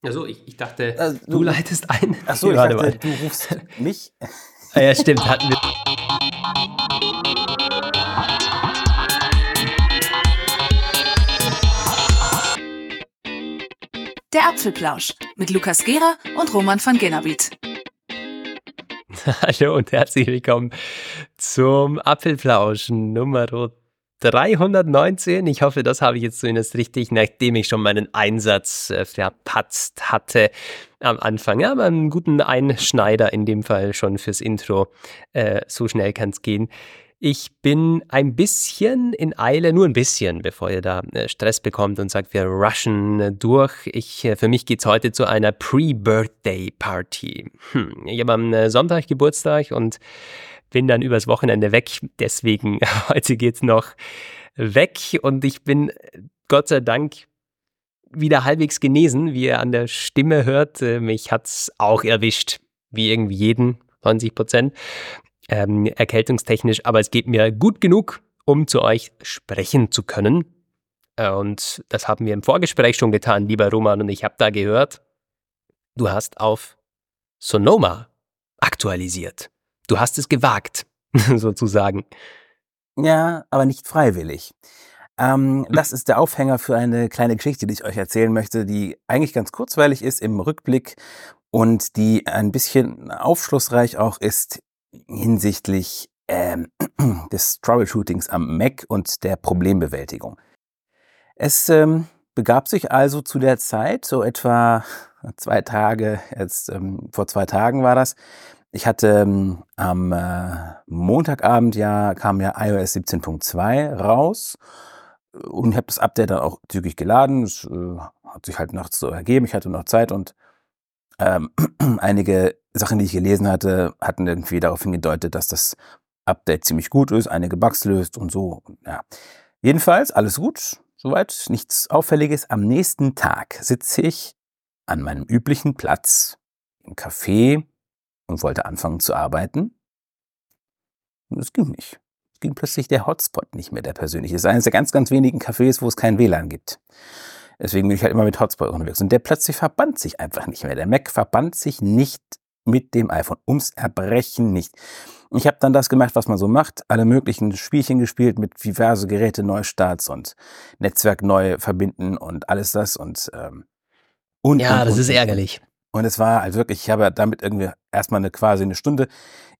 Also ich, ich dachte, äh, du, du, leitest ein. Ach so, ich dachte, mal. du rufst mich. ah, ja, stimmt, hatten wir. Der Apfelplausch mit Lukas Gera und Roman van Genabit. Hallo und herzlich willkommen zum Apfelplausch Nummer 319. Ich hoffe, das habe ich jetzt zumindest richtig, nachdem ich schon meinen Einsatz äh, verpatzt hatte am Anfang. Ja, aber einen guten Einschneider in dem Fall schon fürs Intro. Äh, so schnell kann es gehen. Ich bin ein bisschen in Eile, nur ein bisschen, bevor ihr da äh, Stress bekommt und sagt, wir rushen äh, durch. Ich, äh, für mich geht's heute zu einer Pre-Birthday-Party. Hm, ich habe am Sonntag Geburtstag und bin dann übers Wochenende weg. Deswegen heute geht's noch weg und ich bin Gott sei Dank wieder halbwegs genesen, wie ihr an der Stimme hört. Mich hat's auch erwischt, wie irgendwie jeden, 90 Prozent, ähm, erkältungstechnisch. Aber es geht mir gut genug, um zu euch sprechen zu können. Und das haben wir im Vorgespräch schon getan, lieber Roman. Und ich habe da gehört, du hast auf Sonoma aktualisiert. Du hast es gewagt, sozusagen. Ja, aber nicht freiwillig. Ähm, hm. das ist der Aufhänger für eine kleine Geschichte, die ich euch erzählen möchte, die eigentlich ganz kurzweilig ist im Rückblick und die ein bisschen aufschlussreich auch ist hinsichtlich ähm, des Troubleshootings am Mac und der Problembewältigung. Es ähm, begab sich also zu der Zeit, so etwa zwei Tage, jetzt ähm, vor zwei Tagen war das, ich hatte ähm, am äh, Montagabend ja, kam ja iOS 17.2 raus und ich habe das Update dann auch zügig geladen. Es äh, hat sich halt nachts so ergeben. Ich hatte noch Zeit und ähm, einige Sachen, die ich gelesen hatte, hatten irgendwie darauf hingedeutet, dass das Update ziemlich gut ist, einige Bugs löst und so. Ja. Jedenfalls, alles gut, soweit, nichts Auffälliges. Am nächsten Tag sitze ich an meinem üblichen Platz im Café und wollte anfangen zu arbeiten. Und es ging nicht. Es ging plötzlich der Hotspot nicht mehr, der persönliche. Es ist eines der ganz, ganz wenigen Cafés, wo es kein WLAN gibt. Deswegen bin ich halt immer mit Hotspot unterwegs. Und der plötzlich verband sich einfach nicht mehr. Der Mac verband sich nicht mit dem iPhone. Ums Erbrechen nicht. Ich habe dann das gemacht, was man so macht. Alle möglichen Spielchen gespielt mit diverse Geräte, Neustarts und Netzwerk neu verbinden und alles das und ähm, und, ja, und, das und, ist ärgerlich. Und es war halt wirklich, ich habe damit irgendwie erstmal eine quasi eine Stunde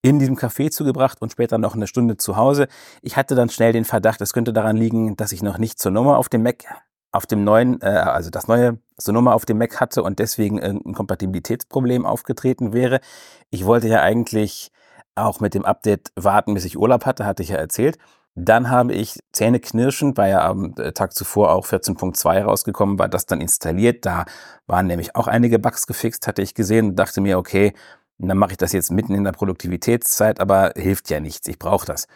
in diesem Café zugebracht und später noch eine Stunde zu Hause. Ich hatte dann schnell den Verdacht, es könnte daran liegen, dass ich noch nicht zur Nummer auf dem Mac, auf dem neuen, äh, also das neue zur Nummer auf dem Mac hatte und deswegen ein Kompatibilitätsproblem aufgetreten wäre. Ich wollte ja eigentlich auch mit dem Update warten, bis ich Urlaub hatte, hatte ich ja erzählt. Dann habe ich zähneknirschend, weil ja am äh, Tag zuvor auch 14.2 rausgekommen war, das dann installiert. Da waren nämlich auch einige Bugs gefixt, hatte ich gesehen und dachte mir, okay, dann mache ich das jetzt mitten in der Produktivitätszeit, aber hilft ja nichts, ich brauche das.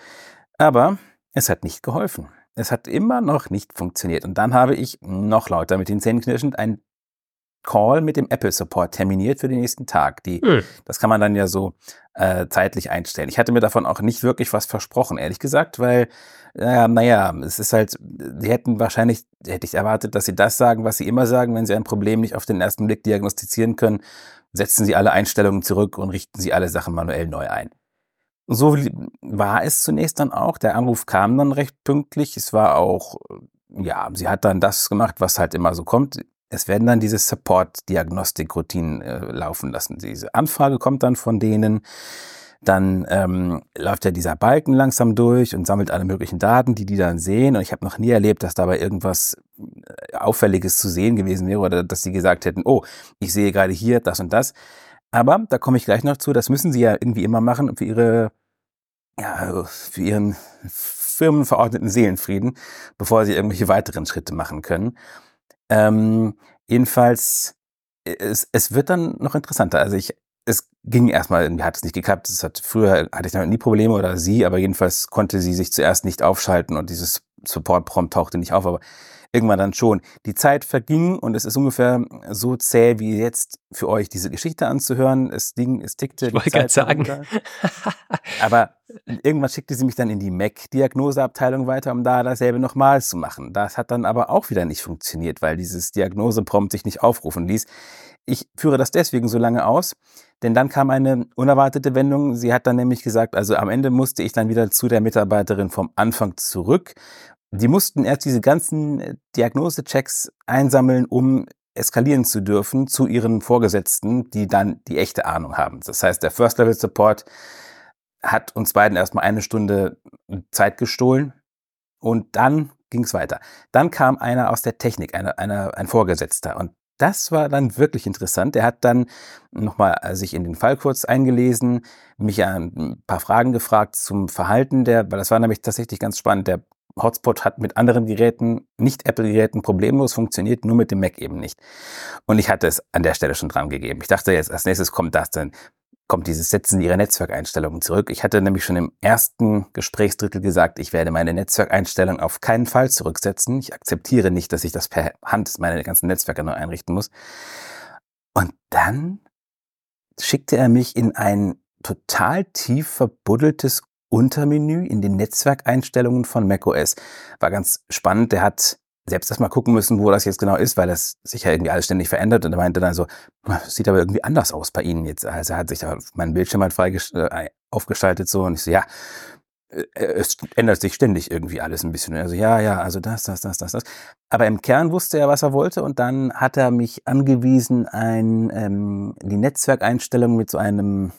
Aber es hat nicht geholfen. Es hat immer noch nicht funktioniert. Und dann habe ich noch lauter mit den Zähnen knirschend ein Call mit dem Apple Support terminiert für den nächsten Tag. Die, hm. Das kann man dann ja so äh, zeitlich einstellen. Ich hatte mir davon auch nicht wirklich was versprochen, ehrlich gesagt, weil, äh, naja, es ist halt, sie hätten wahrscheinlich, hätte ich erwartet, dass sie das sagen, was sie immer sagen, wenn sie ein Problem nicht auf den ersten Blick diagnostizieren können, setzen sie alle Einstellungen zurück und richten sie alle Sachen manuell neu ein. So war es zunächst dann auch. Der Anruf kam dann recht pünktlich. Es war auch, ja, sie hat dann das gemacht, was halt immer so kommt es werden dann diese Support-Diagnostik-Routinen äh, laufen lassen. Diese Anfrage kommt dann von denen, dann ähm, läuft ja dieser Balken langsam durch und sammelt alle möglichen Daten, die die dann sehen. Und ich habe noch nie erlebt, dass dabei irgendwas äh, Auffälliges zu sehen gewesen wäre oder dass sie gesagt hätten, oh, ich sehe gerade hier das und das. Aber da komme ich gleich noch zu. Das müssen sie ja irgendwie immer machen für ihre, ja, für ihren firmenverordneten Seelenfrieden, bevor sie irgendwelche weiteren Schritte machen können. Ähm, jedenfalls, äh, es, es wird dann noch interessanter. Also ich, es ging erstmal, irgendwie hat es nicht geklappt. Es hat, früher hatte ich damit nie Probleme oder sie, aber jedenfalls konnte sie sich zuerst nicht aufschalten und dieses Support-Prompt tauchte nicht auf, aber irgendwann dann schon. Die Zeit verging und es ist ungefähr so zäh wie jetzt für euch diese Geschichte anzuhören. Es, ging, es tickte. Ich wollte gerade sagen. aber irgendwann schickte sie mich dann in die Mac-Diagnoseabteilung weiter, um da dasselbe nochmal zu machen. Das hat dann aber auch wieder nicht funktioniert, weil dieses Diagnoseprompt sich nicht aufrufen ließ. Ich führe das deswegen so lange aus, denn dann kam eine unerwartete Wendung. Sie hat dann nämlich gesagt, also am Ende musste ich dann wieder zu der Mitarbeiterin vom Anfang zurück. Die mussten erst diese ganzen äh, Diagnosechecks einsammeln, um eskalieren zu dürfen zu ihren Vorgesetzten, die dann die echte Ahnung haben. Das heißt, der First Level Support hat uns beiden erstmal eine Stunde Zeit gestohlen und dann ging es weiter. Dann kam einer aus der Technik, einer, einer, ein Vorgesetzter und das war dann wirklich interessant. Er hat dann nochmal äh, sich in den Fall kurz eingelesen, mich ein paar Fragen gefragt zum Verhalten der, weil das war nämlich tatsächlich ganz spannend. Der Hotspot hat mit anderen Geräten, nicht Apple-Geräten, problemlos funktioniert, nur mit dem Mac eben nicht. Und ich hatte es an der Stelle schon dran gegeben. Ich dachte jetzt, als nächstes kommt das, dann kommt dieses Setzen ihrer Netzwerkeinstellungen zurück. Ich hatte nämlich schon im ersten Gesprächsdrittel gesagt, ich werde meine Netzwerkeinstellungen auf keinen Fall zurücksetzen. Ich akzeptiere nicht, dass ich das per Hand meine ganzen Netzwerke neu einrichten muss. Und dann schickte er mich in ein total tief verbuddeltes Untermenü in den Netzwerkeinstellungen von macOS. War ganz spannend. Der hat selbst erstmal gucken müssen, wo das jetzt genau ist, weil das sich ja irgendwie alles ständig verändert. Und er meinte dann so, sieht aber irgendwie anders aus bei Ihnen jetzt. Also er hat sich da mein Bildschirm halt äh, aufgeschaltet so und ich so, ja, äh, es ändert sich ständig irgendwie alles ein bisschen. Also ja, ja, also das, das, das, das, das. Aber im Kern wusste er, was er wollte und dann hat er mich angewiesen, ein, ähm, die Netzwerkeinstellung mit so einem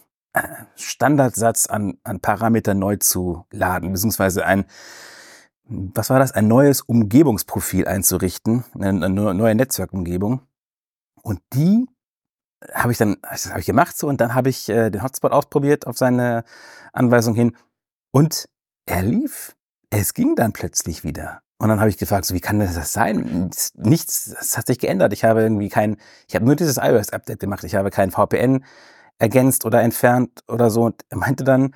Standardsatz an, an Parametern neu zu laden, beziehungsweise ein, was war das, ein neues Umgebungsprofil einzurichten, eine, eine neue Netzwerkumgebung. Und die habe ich dann, das habe ich gemacht so und dann habe ich äh, den Hotspot ausprobiert auf seine Anweisung hin und er lief. Es ging dann plötzlich wieder. Und dann habe ich gefragt, so, wie kann das sein? Nichts, das hat sich geändert. Ich habe irgendwie kein, ich habe nur dieses iOS-Update gemacht. Ich habe kein VPN ergänzt oder entfernt oder so. Und er meinte dann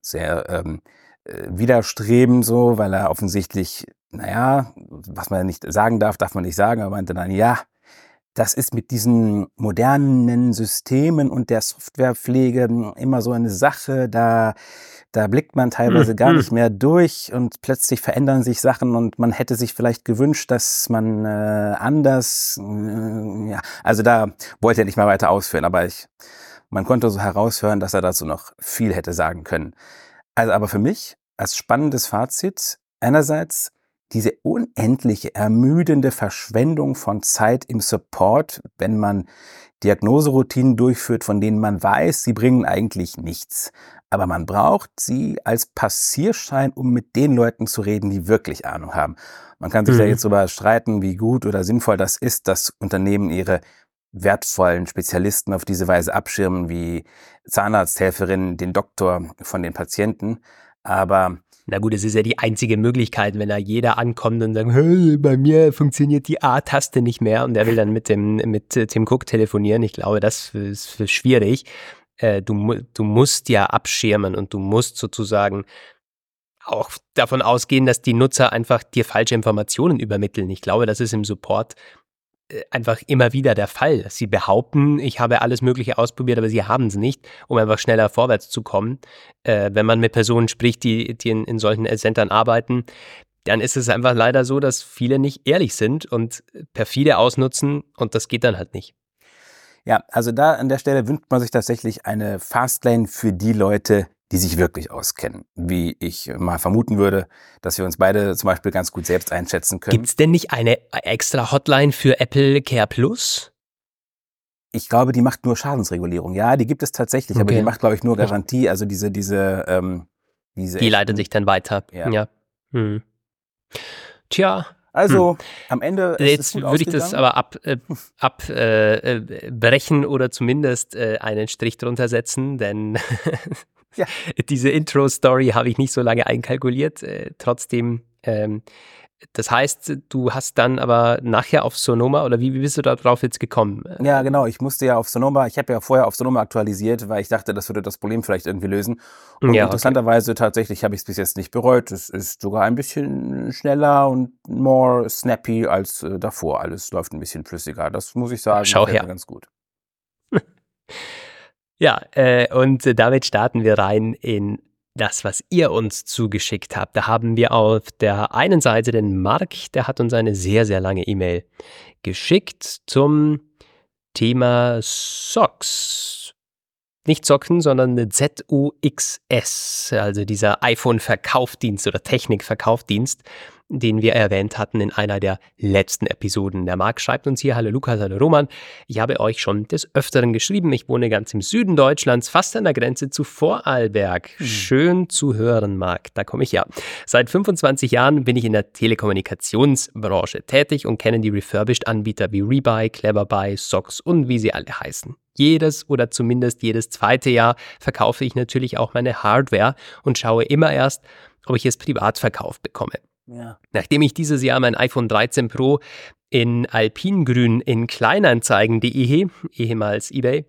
sehr ähm, äh, widerstrebend so, weil er offensichtlich, naja, was man nicht sagen darf, darf man nicht sagen, aber meinte dann, ja, das ist mit diesen modernen Systemen und der Softwarepflege immer so eine Sache, da, da blickt man teilweise gar mhm. nicht mehr durch und plötzlich verändern sich Sachen und man hätte sich vielleicht gewünscht, dass man äh, anders, äh, ja, also da wollte er nicht mal weiter ausführen, aber ich man konnte so heraushören, dass er dazu noch viel hätte sagen können. Also aber für mich als spannendes Fazit einerseits diese unendliche, ermüdende Verschwendung von Zeit im Support, wenn man Diagnoseroutinen durchführt, von denen man weiß, sie bringen eigentlich nichts. Aber man braucht sie als Passierschein, um mit den Leuten zu reden, die wirklich Ahnung haben. Man kann sich mhm. ja jetzt darüber streiten, wie gut oder sinnvoll das ist, dass Unternehmen ihre wertvollen Spezialisten auf diese Weise abschirmen, wie Zahnarzthelferinnen den Doktor von den Patienten. Aber na gut, es ist ja die einzige Möglichkeit, wenn da jeder ankommt und sagt, hey, bei mir funktioniert die A-Taste nicht mehr und er will dann mit dem mit Tim Cook telefonieren. Ich glaube, das ist schwierig. Äh, du, du musst ja abschirmen und du musst sozusagen auch davon ausgehen, dass die Nutzer einfach dir falsche Informationen übermitteln. Ich glaube, das ist im Support einfach immer wieder der Fall. Sie behaupten, ich habe alles Mögliche ausprobiert, aber sie haben es nicht, um einfach schneller vorwärts zu kommen. Äh, wenn man mit Personen spricht, die, die in, in solchen Centern arbeiten, dann ist es einfach leider so, dass viele nicht ehrlich sind und perfide ausnutzen und das geht dann halt nicht. Ja, also da an der Stelle wünscht man sich tatsächlich eine Fastlane für die Leute, die sich wirklich auskennen. Wie ich mal vermuten würde, dass wir uns beide zum Beispiel ganz gut selbst einschätzen können. Gibt es denn nicht eine extra Hotline für Apple Care Plus? Ich glaube, die macht nur Schadensregulierung. Ja, die gibt es tatsächlich, okay. aber die macht, glaube ich, nur Garantie. Also diese, diese, ähm, diese. Die leitet sich dann weiter. Ja. ja. Hm. Tja, also hm. am Ende. Jetzt würde ich das aber abbrechen ab, äh, äh, oder zumindest äh, einen Strich drunter setzen, denn ja. diese Intro-Story habe ich nicht so lange einkalkuliert. Äh, trotzdem ähm, das heißt, du hast dann aber nachher auf Sonoma oder wie, wie bist du darauf jetzt gekommen? Ja, genau. Ich musste ja auf Sonoma, ich habe ja vorher auf Sonoma aktualisiert, weil ich dachte, das würde das Problem vielleicht irgendwie lösen. Und ja, interessanterweise okay. tatsächlich habe ich es bis jetzt nicht bereut. Es ist sogar ein bisschen schneller und more snappy als äh, davor. Alles läuft ein bisschen flüssiger. Das muss ich sagen. Schau her. Ganz gut. ja, äh, und damit starten wir rein in das, was ihr uns zugeschickt habt. Da haben wir auf der einen Seite den Mark, der hat uns eine sehr, sehr lange E-Mail geschickt zum Thema Socks. Nicht Socken, sondern eine ZUXS, also dieser iPhone-Verkaufdienst oder Technik-Verkaufdienst den wir erwähnt hatten in einer der letzten Episoden. Der Marc schreibt uns hier, hallo Lukas, hallo Roman. Ich habe euch schon des Öfteren geschrieben. Ich wohne ganz im Süden Deutschlands, fast an der Grenze zu Vorarlberg. Hm. Schön zu hören, Marc. Da komme ich ja. Seit 25 Jahren bin ich in der Telekommunikationsbranche tätig und kenne die Refurbished-Anbieter wie Rebuy, Cleverbuy, Socks und wie sie alle heißen. Jedes oder zumindest jedes zweite Jahr verkaufe ich natürlich auch meine Hardware und schaue immer erst, ob ich es privat verkauft bekomme. Ja. Nachdem ich dieses Jahr mein iPhone 13 Pro in Alpingrün in Kleinanzeigen.de, ehemals eBay,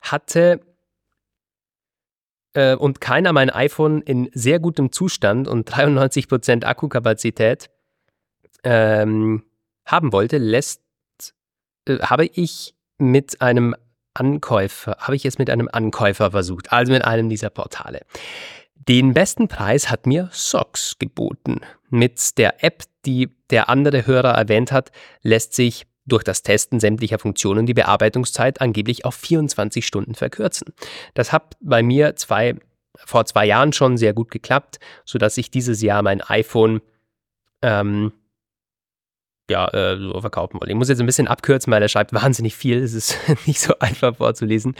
hatte äh, und keiner mein iPhone in sehr gutem Zustand und 93% Akkukapazität ähm, haben wollte, lässt, äh, habe ich mit einem Ankäufer, habe ich es mit einem Ankäufer versucht, also mit einem dieser Portale. Den besten Preis hat mir Socks geboten. Mit der App, die der andere Hörer erwähnt hat, lässt sich durch das Testen sämtlicher Funktionen die Bearbeitungszeit angeblich auf 24 Stunden verkürzen. Das hat bei mir zwei, vor zwei Jahren schon sehr gut geklappt, sodass ich dieses Jahr mein iPhone ähm, ja, äh, so verkaufen wollte. Ich muss jetzt ein bisschen abkürzen, weil er schreibt wahnsinnig viel. Es ist nicht so einfach vorzulesen.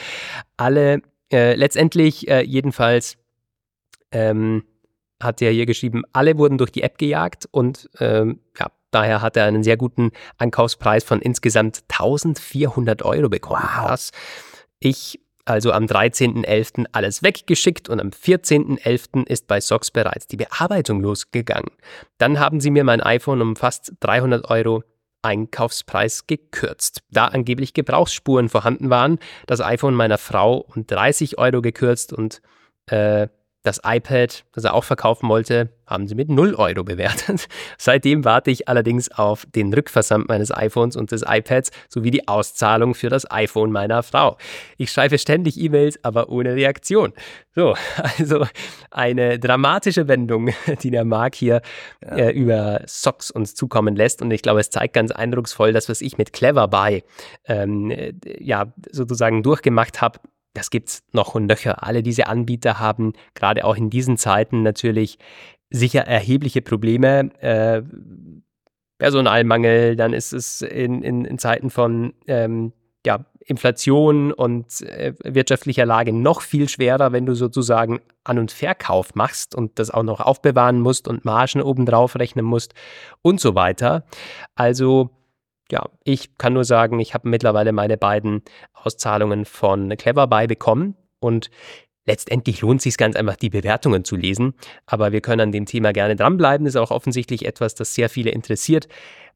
Alle, äh, letztendlich äh, jedenfalls ähm, hat er hier geschrieben, alle wurden durch die App gejagt und ähm, ja, daher hat er einen sehr guten Ankaufspreis von insgesamt 1400 Euro bekommen. Wow. Ich also am 13.11. alles weggeschickt und am 14.11. ist bei Socks bereits die Bearbeitung losgegangen. Dann haben sie mir mein iPhone um fast 300 Euro Einkaufspreis gekürzt. Da angeblich Gebrauchsspuren vorhanden waren, das iPhone meiner Frau um 30 Euro gekürzt und äh, das iPad, das er auch verkaufen wollte, haben sie mit 0 Euro bewertet. Seitdem warte ich allerdings auf den Rückversand meines iPhones und des iPads sowie die Auszahlung für das iPhone meiner Frau. Ich schreibe ständig E-Mails, aber ohne Reaktion. So, also eine dramatische Wendung, die der Marc hier ja. äh, über Socks uns zukommen lässt. Und ich glaube, es zeigt ganz eindrucksvoll, das, was ich mit Cleverbuy ähm, äh, ja sozusagen durchgemacht habe das gibt es noch und nöcher. Alle diese Anbieter haben gerade auch in diesen Zeiten natürlich sicher erhebliche Probleme. Äh, Personalmangel, dann ist es in, in, in Zeiten von ähm, ja, Inflation und äh, wirtschaftlicher Lage noch viel schwerer, wenn du sozusagen An- und Verkauf machst und das auch noch aufbewahren musst und Margen obendrauf rechnen musst und so weiter. Also ja, ich kann nur sagen, ich habe mittlerweile meine beiden Auszahlungen von Cleverbuy bekommen und letztendlich lohnt sich ganz einfach, die Bewertungen zu lesen. Aber wir können an dem Thema gerne dranbleiben. Das ist auch offensichtlich etwas, das sehr viele interessiert.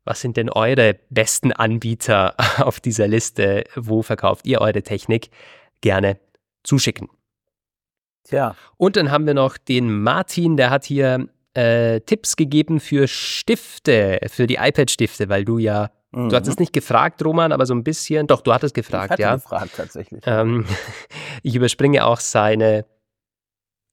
Was sind denn eure besten Anbieter auf dieser Liste? Wo verkauft ihr eure Technik? Gerne zuschicken. Tja. Und dann haben wir noch den Martin, der hat hier äh, Tipps gegeben für Stifte, für die iPad-Stifte, weil du ja Mhm. Du hattest nicht gefragt, Roman, aber so ein bisschen. Doch, du hattest gefragt, ich hatte ja. gefragt, tatsächlich. Ähm, ich überspringe auch seine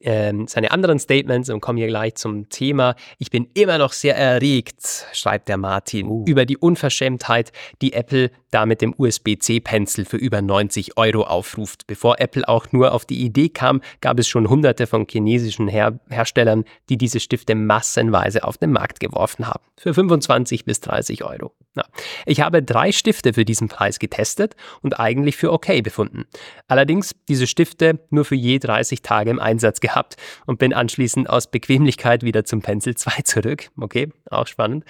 ähm, seine anderen Statements und komme hier gleich zum Thema. Ich bin immer noch sehr erregt, schreibt der Martin, uh. über die Unverschämtheit, die Apple da mit dem USB-C-Pencil für über 90 Euro aufruft. Bevor Apple auch nur auf die Idee kam, gab es schon hunderte von chinesischen Her Herstellern, die diese Stifte massenweise auf den Markt geworfen haben. Für 25 bis 30 Euro. Na, ich habe drei Stifte für diesen Preis getestet und eigentlich für okay befunden. Allerdings diese Stifte nur für je 30 Tage im Einsatz gehabt und bin anschließend aus Bequemlichkeit wieder zum Pencil 2 zurück. Okay, auch spannend.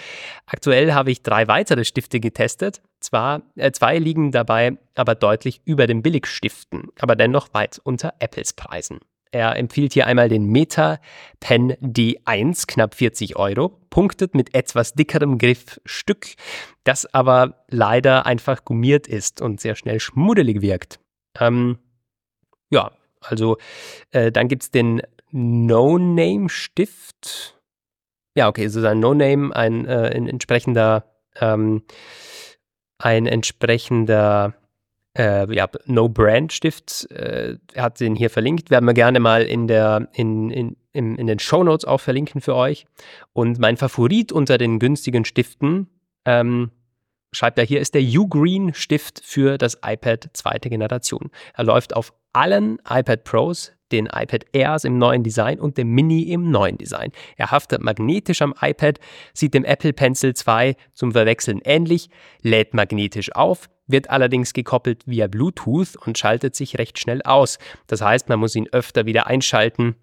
Aktuell habe ich drei weitere Stifte getestet. Zwar, äh, zwei liegen dabei aber deutlich über den Billigstiften, aber dennoch weit unter Apples Preisen. Er empfiehlt hier einmal den Meta Pen D1, knapp 40 Euro, punktet mit etwas dickerem Griffstück, das aber leider einfach gummiert ist und sehr schnell schmuddelig wirkt. Ähm, ja, also äh, dann gibt es den No-Name-Stift. Ja, okay, so ein No-Name, ein, äh, ein entsprechender, ähm, ein entsprechender äh, ja, No-Brand-Stift. Äh, er hat den hier verlinkt. Werden wir gerne mal in, der, in, in, in, in den Show Notes auch verlinken für euch. Und mein Favorit unter den günstigen Stiften ähm, schreibt er hier, ist der Ugreen Stift für das iPad zweite Generation. Er läuft auf allen iPad Pros, den iPad Airs im neuen Design und dem Mini im neuen Design. Er haftet magnetisch am iPad, sieht dem Apple Pencil 2 zum Verwechseln ähnlich, lädt magnetisch auf, wird allerdings gekoppelt via Bluetooth und schaltet sich recht schnell aus. Das heißt, man muss ihn öfter wieder einschalten.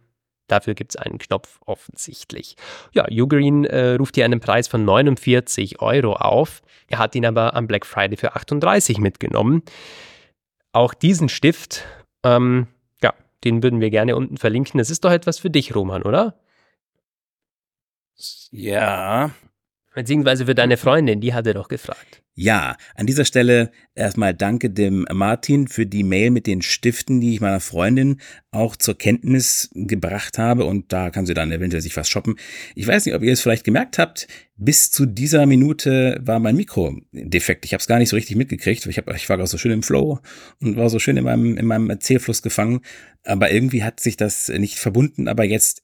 Dafür gibt es einen Knopf offensichtlich. Ja, Ugreen äh, ruft hier einen Preis von 49 Euro auf. Er hat ihn aber am Black Friday für 38 mitgenommen. Auch diesen Stift ähm, den würden wir gerne unten verlinken. Das ist doch etwas für dich, Roman, oder? Ja. Beziehungsweise für deine Freundin, die hat er doch gefragt. Ja, an dieser Stelle erstmal danke dem Martin für die Mail mit den Stiften, die ich meiner Freundin auch zur Kenntnis gebracht habe und da kann sie dann eventuell sich was shoppen. Ich weiß nicht, ob ihr es vielleicht gemerkt habt, bis zu dieser Minute war mein Mikro defekt. Ich habe es gar nicht so richtig mitgekriegt. Ich, hab, ich war so schön im Flow und war so schön in meinem, in meinem Erzählfluss gefangen, aber irgendwie hat sich das nicht verbunden, aber jetzt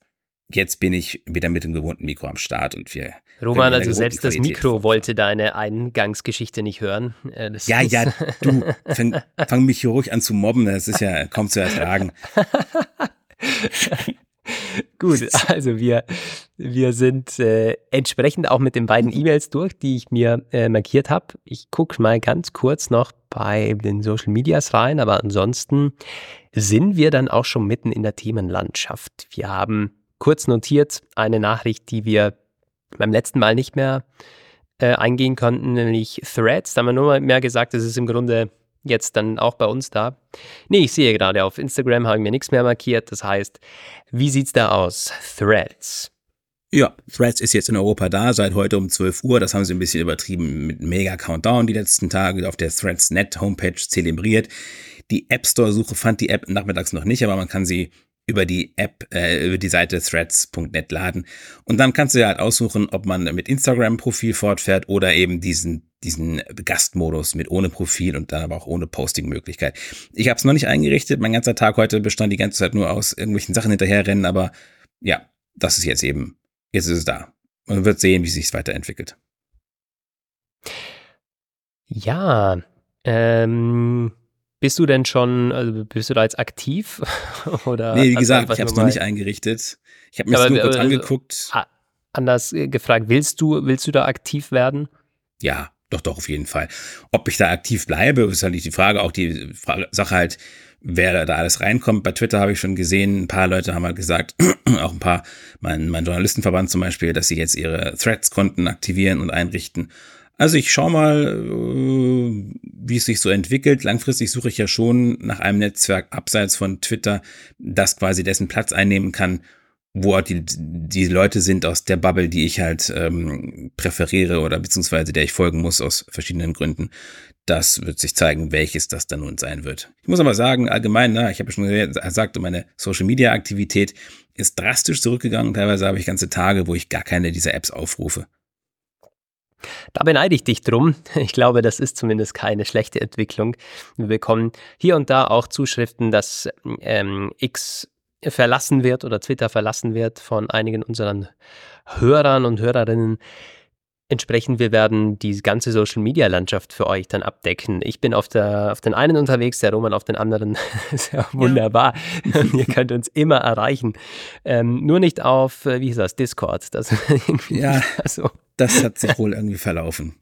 jetzt bin ich wieder mit dem gewohnten Mikro am Start und wir Roman, also selbst das Mikro wollte deine Eingangsgeschichte nicht hören. Äh, das ja, ja, du, fang, fang mich hier ruhig an zu mobben, das ist ja kaum zu ertragen. Gut, also wir, wir sind äh, entsprechend auch mit den beiden E-Mails durch, die ich mir äh, markiert habe. Ich gucke mal ganz kurz noch bei den Social Medias rein, aber ansonsten sind wir dann auch schon mitten in der Themenlandschaft. Wir haben kurz notiert eine Nachricht, die wir beim letzten Mal nicht mehr äh, eingehen konnten, nämlich Threads. Da haben wir nur mehr gesagt, das ist im Grunde jetzt dann auch bei uns da. Nee, ich sehe gerade auf Instagram habe ich mir nichts mehr markiert. Das heißt, wie sieht's da aus? Threads. Ja, Threads ist jetzt in Europa da, seit heute um 12 Uhr. Das haben sie ein bisschen übertrieben mit Mega Countdown die letzten Tage auf der Threads.net Homepage zelebriert. Die App Store Suche fand die App nachmittags noch nicht, aber man kann sie über die App, äh, über die Seite threads.net laden. Und dann kannst du ja halt aussuchen, ob man mit Instagram-Profil fortfährt oder eben diesen, diesen Gastmodus mit ohne Profil und dann aber auch ohne Posting-Möglichkeit. Ich habe es noch nicht eingerichtet. Mein ganzer Tag heute bestand die ganze Zeit nur aus irgendwelchen Sachen hinterherrennen, aber ja, das ist jetzt eben, jetzt ist es da. Man wird sehen, wie sich weiterentwickelt. Ja, ähm, bist du denn schon, also bist du da jetzt aktiv? Oder nee, wie gesagt, ich habe es noch nicht eingerichtet. Ich habe mir das nur kurz angeguckt. Anders äh, gefragt, willst du, willst du da aktiv werden? Ja, doch, doch, auf jeden Fall. Ob ich da aktiv bleibe, ist halt nicht die Frage. Auch die Frage, Sache halt, wer da alles reinkommt. Bei Twitter habe ich schon gesehen, ein paar Leute haben halt gesagt, auch ein paar, mein, mein Journalistenverband zum Beispiel, dass sie jetzt ihre Threads-Konten aktivieren und einrichten. Also ich schaue mal, äh, wie es sich so entwickelt. Langfristig suche ich ja schon nach einem Netzwerk abseits von Twitter, das quasi dessen Platz einnehmen kann, wo auch die, die Leute sind aus der Bubble, die ich halt ähm, präferiere oder beziehungsweise der ich folgen muss aus verschiedenen Gründen. Das wird sich zeigen, welches das dann nun sein wird. Ich muss aber sagen, allgemein, na, ich habe schon gesagt, meine Social-Media-Aktivität ist drastisch zurückgegangen. Teilweise habe ich ganze Tage, wo ich gar keine dieser Apps aufrufe. Da beneide ich dich drum. Ich glaube, das ist zumindest keine schlechte Entwicklung. Wir bekommen hier und da auch Zuschriften, dass ähm, X verlassen wird oder Twitter verlassen wird von einigen unseren Hörern und Hörerinnen. Entsprechend, wir werden die ganze Social Media Landschaft für euch dann abdecken. Ich bin auf, der, auf den einen unterwegs, der Roman auf den anderen. ist ja wunderbar. Ihr könnt uns immer erreichen. Ähm, nur nicht auf, äh, wie hieß das, Discord. Das ja. So das hat sich wohl irgendwie verlaufen.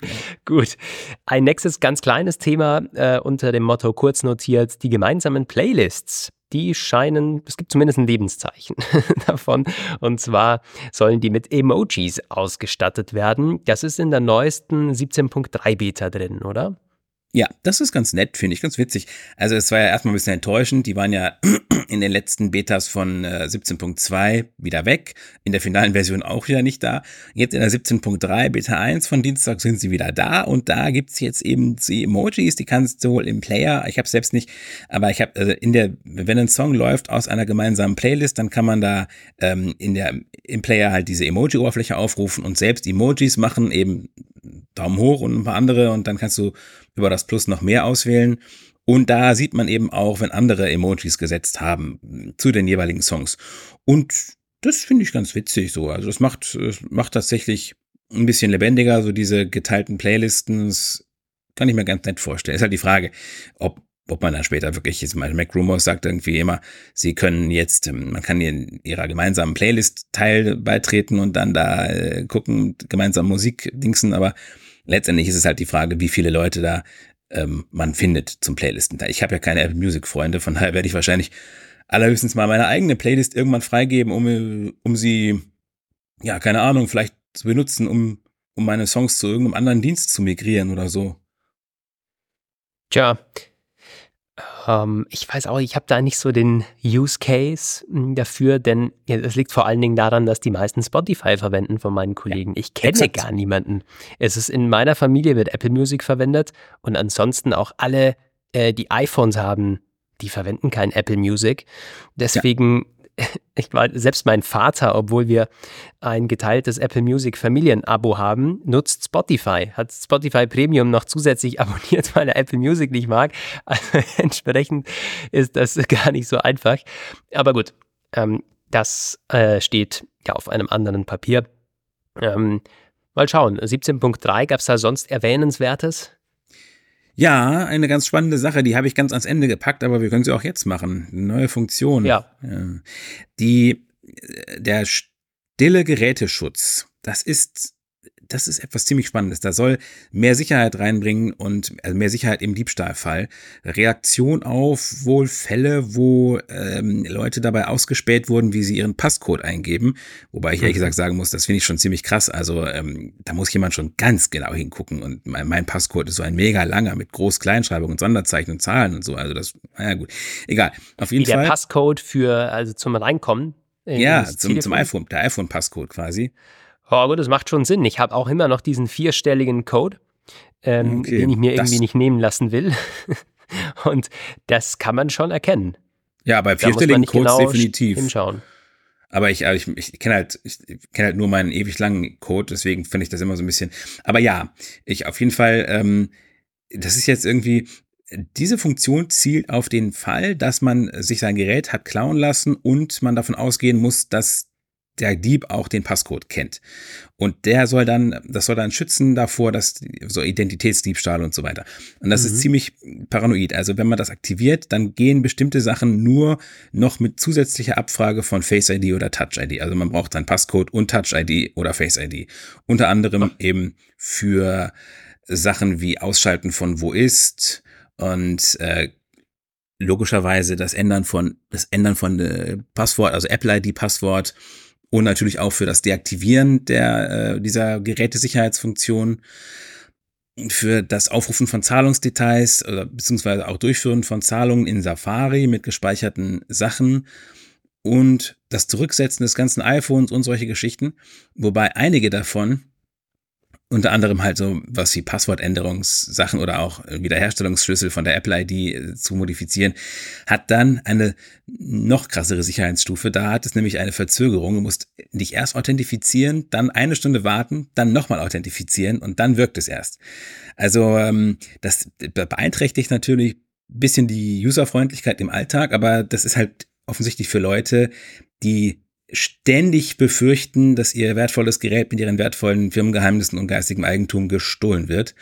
Gut. Ein nächstes ganz kleines Thema äh, unter dem Motto kurz notiert, die gemeinsamen Playlists. Die scheinen, es gibt zumindest ein Lebenszeichen davon. Und zwar sollen die mit Emojis ausgestattet werden. Das ist in der neuesten 17.3 Beta drin, oder? Ja, das ist ganz nett, finde ich, ganz witzig. Also es war ja erstmal ein bisschen enttäuschend. Die waren ja in den letzten Betas von äh, 17.2 wieder weg, in der finalen Version auch wieder nicht da. Jetzt in der 17.3 Beta 1 von Dienstag sind sie wieder da und da gibt's jetzt eben die Emojis, die kannst du wohl im Player, ich habe selbst nicht, aber ich habe also in der, wenn ein Song läuft aus einer gemeinsamen Playlist, dann kann man da ähm, in der im Player halt diese Emoji-Oberfläche aufrufen und selbst Emojis machen, eben Daumen hoch und ein paar andere und dann kannst du über das Plus noch mehr auswählen. Und da sieht man eben auch, wenn andere Emojis gesetzt haben zu den jeweiligen Songs. Und das finde ich ganz witzig so. Also es macht, macht tatsächlich ein bisschen lebendiger, so diese geteilten Playlisten. Es kann ich mir ganz nett vorstellen. Ist halt die Frage, ob ob man dann später wirklich, jetzt mal Mac Rumors sagt irgendwie immer, sie können jetzt, ähm, man kann in ihrer gemeinsamen Playlist-Teil beitreten und dann da äh, gucken, gemeinsam Musik dingsen, aber letztendlich ist es halt die Frage, wie viele Leute da ähm, man findet zum Playlisten. Ich habe ja keine Apple Music Freunde, von daher werde ich wahrscheinlich allerhöchstens mal meine eigene Playlist irgendwann freigeben, um, um sie, ja, keine Ahnung, vielleicht zu benutzen, um, um meine Songs zu irgendeinem anderen Dienst zu migrieren oder so. Tja, ähm, ich weiß auch, ich habe da nicht so den Use Case hm, dafür, denn es liegt vor allen Dingen daran, dass die meisten Spotify verwenden von meinen Kollegen. Ich kenne exakt. gar niemanden. Es ist in meiner Familie wird Apple Music verwendet und ansonsten auch alle, äh, die iPhones haben, die verwenden kein Apple Music. Deswegen ja ich war selbst mein Vater, obwohl wir ein geteiltes Apple Music Familienabo haben, nutzt Spotify, hat Spotify Premium noch zusätzlich abonniert, weil er Apple Music nicht mag. Also entsprechend ist das gar nicht so einfach. Aber gut, ähm, das äh, steht ja auf einem anderen Papier. Ähm, mal schauen, 17.3 gab es da sonst Erwähnenswertes? Ja, eine ganz spannende Sache, die habe ich ganz ans Ende gepackt, aber wir können sie auch jetzt machen. Eine neue Funktion. Ja. Die, äh, der stille Geräteschutz, das ist das ist etwas ziemlich Spannendes. Da soll mehr Sicherheit reinbringen und also mehr Sicherheit im Diebstahlfall. Reaktion auf wohl Fälle, wo ähm, Leute dabei ausgespäht wurden, wie sie ihren Passcode eingeben. Wobei ich ehrlich mhm. gesagt sagen muss, das finde ich schon ziemlich krass. Also ähm, da muss jemand schon ganz genau hingucken. Und mein, mein Passcode ist so ein mega langer mit Groß-Kleinschreibung und Sonderzeichen und Zahlen und so. Also das, naja gut. Egal. Auf jeden wie Fall. Der Passcode für, also zum Reinkommen. Ja, zum, zum iPhone, der iPhone-Passcode quasi. Oh, aber das macht schon Sinn. Ich habe auch immer noch diesen vierstelligen Code, ähm, okay, den ich mir irgendwie nicht nehmen lassen will. Und das kann man schon erkennen. Ja, bei vierstelligen Codes genau definitiv. Hinschauen. Aber ich, ich, ich kenne halt, ich kenne halt nur meinen ewig langen Code, deswegen finde ich das immer so ein bisschen. Aber ja, ich auf jeden Fall, ähm, das ist jetzt irgendwie, diese Funktion zielt auf den Fall, dass man sich sein Gerät hat klauen lassen und man davon ausgehen muss, dass der Dieb auch den Passcode kennt. Und der soll dann, das soll dann schützen davor, dass so Identitätsdiebstahl und so weiter. Und das mhm. ist ziemlich paranoid. Also wenn man das aktiviert, dann gehen bestimmte Sachen nur noch mit zusätzlicher Abfrage von Face ID oder Touch ID. Also man braucht dann Passcode und Touch ID oder Face ID. Unter anderem oh. eben für Sachen wie Ausschalten von Wo ist und äh, logischerweise das Ändern von das Ändern von äh, Passwort, also Apple ID Passwort und natürlich auch für das Deaktivieren der, äh, dieser Gerätesicherheitsfunktion, für das Aufrufen von Zahlungsdetails oder beziehungsweise auch Durchführen von Zahlungen in Safari mit gespeicherten Sachen und das Zurücksetzen des ganzen iPhones und solche Geschichten, wobei einige davon unter anderem halt so was wie Passwortänderungssachen oder auch Wiederherstellungsschlüssel von der Apple ID äh, zu modifizieren, hat dann eine noch krassere Sicherheitsstufe. Da hat es nämlich eine Verzögerung. Du musst dich erst authentifizieren, dann eine Stunde warten, dann nochmal authentifizieren und dann wirkt es erst. Also ähm, das beeinträchtigt natürlich ein bisschen die Userfreundlichkeit im Alltag, aber das ist halt offensichtlich für Leute, die ständig befürchten, dass ihr wertvolles Gerät mit ihren wertvollen Firmengeheimnissen und geistigem Eigentum gestohlen wird.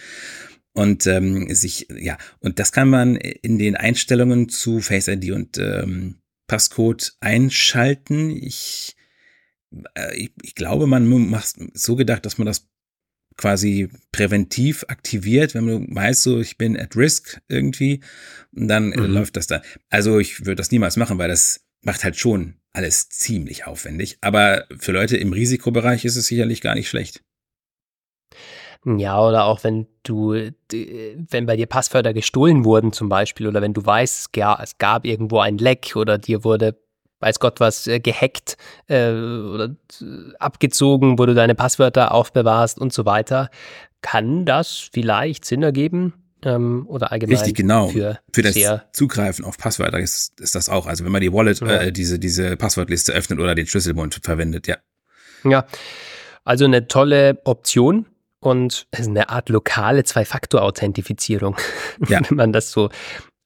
Und ähm, sich, ja, und das kann man in den Einstellungen zu Face ID und ähm, Passcode einschalten. Ich, äh, ich, ich glaube, man macht so gedacht, dass man das quasi präventiv aktiviert, wenn du weißt, so ich bin at risk irgendwie, und dann mhm. läuft das da. Also ich würde das niemals machen, weil das macht halt schon alles ziemlich aufwendig. Aber für Leute im Risikobereich ist es sicherlich gar nicht schlecht. Ja, oder auch wenn du, wenn bei dir Passwörter gestohlen wurden zum Beispiel, oder wenn du weißt, es gab irgendwo ein Leck oder dir wurde, weiß Gott was, äh, gehackt äh, oder abgezogen, wo du deine Passwörter aufbewahrst und so weiter, kann das vielleicht Sinn ergeben, ähm, oder allgemein Richtig, genau. Für, für das Zugreifen auf Passwörter ist, ist das auch. Also wenn man die Wallet, ja. äh, diese, diese Passwortliste öffnet oder den Schlüsselbund verwendet, ja. Ja, also eine tolle Option und eine Art lokale Zwei-Faktor-Authentifizierung, ja. wenn man das so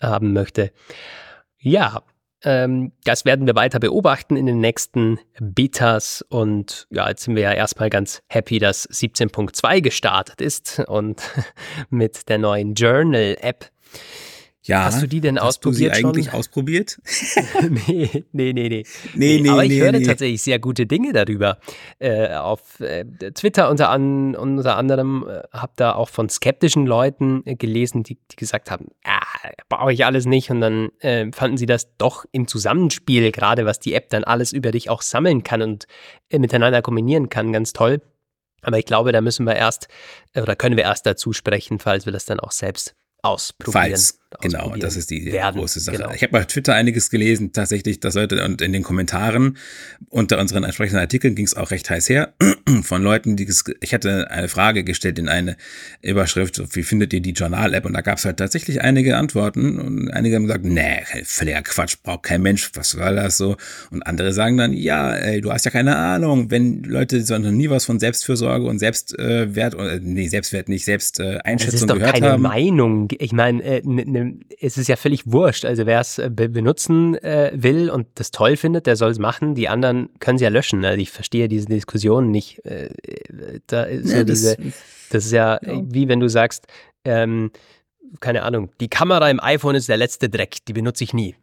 haben möchte. Ja, Ähm, das werden wir weiter beobachten in den nächsten Betas. Und ja, jetzt sind wir ja erstmal ganz happy, dass 17.2 gestartet ist und mit der neuen Journal-App. Ja, Hast du die denn ausprobiert hast du sie eigentlich schon? ausprobiert? nee, nee, nee, nee. Nee, nee, Aber ich nee, höre nee. tatsächlich sehr gute Dinge darüber. Äh, auf äh, Twitter unter, an, unter anderem äh, habe da auch von skeptischen Leuten äh, gelesen, die, die gesagt haben, ah, brauche ich alles nicht. Und dann äh, fanden sie das doch im Zusammenspiel, gerade was die App dann alles über dich auch sammeln kann und äh, miteinander kombinieren kann, ganz toll. Aber ich glaube, da müssen wir erst, oder können wir erst dazu sprechen, falls wir das dann auch selbst ausprobieren. Falls, genau, das ist die werden. große Sache. Genau. Ich habe bei Twitter einiges gelesen, tatsächlich, dass Leute und in den Kommentaren unter unseren entsprechenden Artikeln ging es auch recht heiß her von Leuten, die ich hatte eine Frage gestellt in eine Überschrift, so, wie findet ihr die Journal-App? Und da gab es halt tatsächlich einige Antworten und einige haben gesagt, nee, völliger Quatsch, braucht kein Mensch, was soll das so? Und andere sagen dann, ja, ey, du hast ja keine Ahnung, wenn Leute so noch nie was von Selbstfürsorge und Selbstwert, äh, nee, Selbstwert nicht, Selbsteinschätzung äh, Es ist Einschätzung doch gehört keine haben. Meinung. Ich meine, äh, ne, ne, es ist ja völlig wurscht. Also wer es äh, be benutzen äh, will und das toll findet, der soll es machen. Die anderen können es ja löschen. Also ich verstehe diese Diskussion nicht. Äh, äh, da ist so Ja, das- diese, das ist ja, Ja. wie wenn du sagst, ähm, keine Ahnung, die Kamera im iPhone ist der letzte Dreck, die benutze ich nie.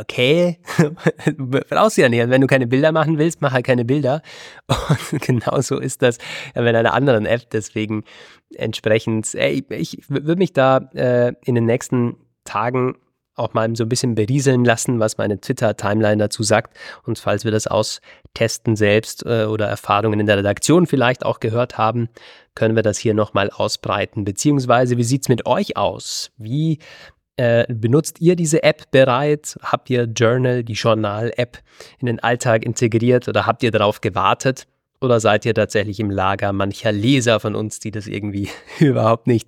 Okay, brauchst du ja nicht. Und wenn du keine Bilder machen willst, mach halt keine Bilder. Und genauso ist das mit einer anderen App. Deswegen entsprechend, ey, ich würde mich da äh, in den nächsten Tagen auch mal so ein bisschen berieseln lassen, was meine Twitter-Timeline dazu sagt. Und falls wir das austesten selbst äh, oder Erfahrungen in der Redaktion vielleicht auch gehört haben, können wir das hier nochmal ausbreiten. Beziehungsweise, wie sieht's mit euch aus? Wie äh, benutzt ihr diese App bereit? Habt ihr Journal, die Journal-App, in den Alltag integriert oder habt ihr darauf gewartet? Oder seid ihr tatsächlich im Lager mancher Leser von uns, die das irgendwie überhaupt nicht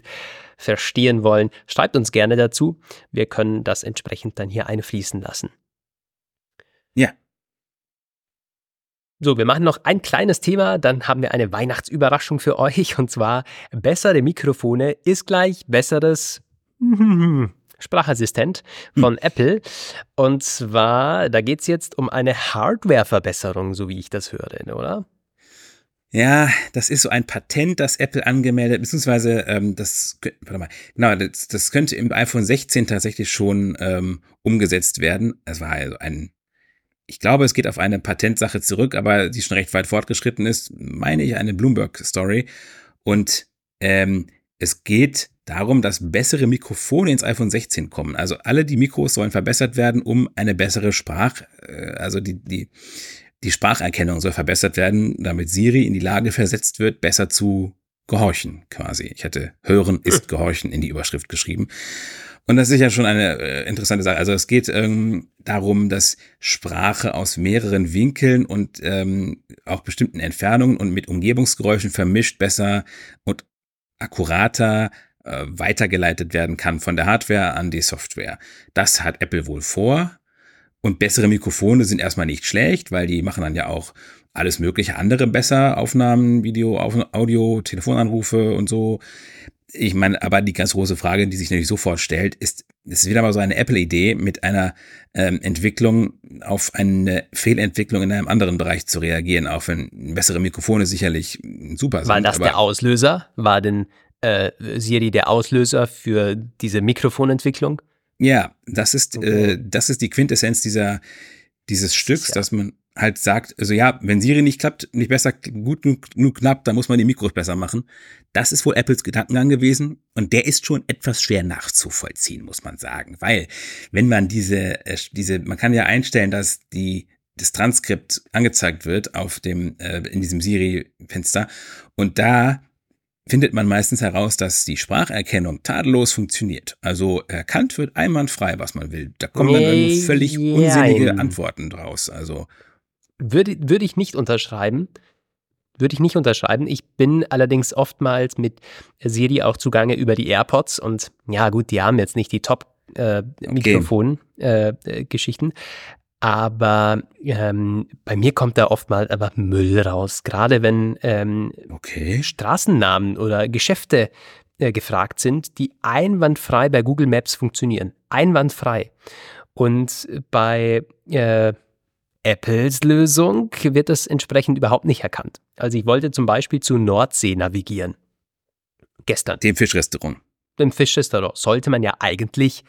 verstehen wollen? Schreibt uns gerne dazu. Wir können das entsprechend dann hier einfließen lassen. Ja. So, wir machen noch ein kleines Thema, dann haben wir eine Weihnachtsüberraschung für euch und zwar bessere Mikrofone ist gleich besseres Sprachassistent von Apple. Und zwar, da geht es jetzt um eine Hardware-Verbesserung, so wie ich das höre, oder? Ja, das ist so ein Patent, das Apple angemeldet, beziehungsweise ähm, das, warte mal, genau, das, das könnte im iPhone 16 tatsächlich schon ähm, umgesetzt werden. Es war also ein, ich glaube, es geht auf eine Patentsache zurück, aber die schon recht weit fortgeschritten ist, meine ich, eine Bloomberg-Story. Und ähm, es geht darum, dass bessere Mikrofone ins iPhone 16 kommen. Also alle die Mikros sollen verbessert werden, um eine bessere Sprach, äh, also die, die, die Spracherkennung soll verbessert werden, damit Siri in die Lage versetzt wird, besser zu gehorchen, quasi. Ich hatte hören ist gehorchen in die Überschrift geschrieben. Und das ist ja schon eine äh, interessante Sache. Also es geht ähm, darum, dass Sprache aus mehreren Winkeln und ähm, auch bestimmten Entfernungen und mit Umgebungsgeräuschen vermischt besser und akkurater äh, weitergeleitet werden kann von der Hardware an die Software. Das hat Apple wohl vor. Und bessere Mikrofone sind erstmal nicht schlecht, weil die machen dann ja auch alles mögliche andere besser. Aufnahmen, Video, Audio, Telefonanrufe und so. Ich meine, aber die ganz große Frage, die sich natürlich sofort stellt, ist, es ist wieder mal so eine Apple-Idee, mit einer ähm, Entwicklung auf eine Fehlentwicklung in einem anderen Bereich zu reagieren, auch wenn bessere Mikrofone sicherlich super sind. War das der Auslöser? War denn äh, Siri der Auslöser für diese Mikrofonentwicklung? Ja, das ist, Okay. äh, das ist die Quintessenz dieser, dieses Stücks, Ja. dass man halt sagt, also ja, wenn Siri nicht klappt, nicht besser, gut genug, knappt, dann muss man die Mikros besser machen. Das ist wohl Apples Gedankengang gewesen und der ist schon etwas schwer nachzuvollziehen, muss man sagen, weil wenn man diese, äh, diese, man kann ja einstellen, dass die das Transkript angezeigt wird auf dem äh, in diesem Siri-Fenster und da findet man meistens heraus, dass die Spracherkennung tadellos funktioniert. Also erkannt wird einwandfrei, was man will. Da kommen dann Nee, irgendwie völlig jein. unsinnige Antworten draus. Also Würde, würde ich nicht unterschreiben. Würde ich nicht unterschreiben. Ich bin allerdings oftmals mit Siri auch zugange über die AirPods und ja, gut, die haben jetzt nicht die Top-Mikrofon-Geschichten. Aber ähm, bei mir kommt da oftmals einfach Müll raus. Gerade wenn ähm, okay. Straßennamen oder Geschäfte äh, gefragt sind, die einwandfrei bei Google Maps funktionieren. Einwandfrei. Und bei äh, Apples Lösung wird das entsprechend überhaupt nicht erkannt. Also ich wollte zum Beispiel zu Nordsee navigieren. Gestern. Dem Fischrestaurant. Dem Fischrestaurant. Sollte man ja eigentlich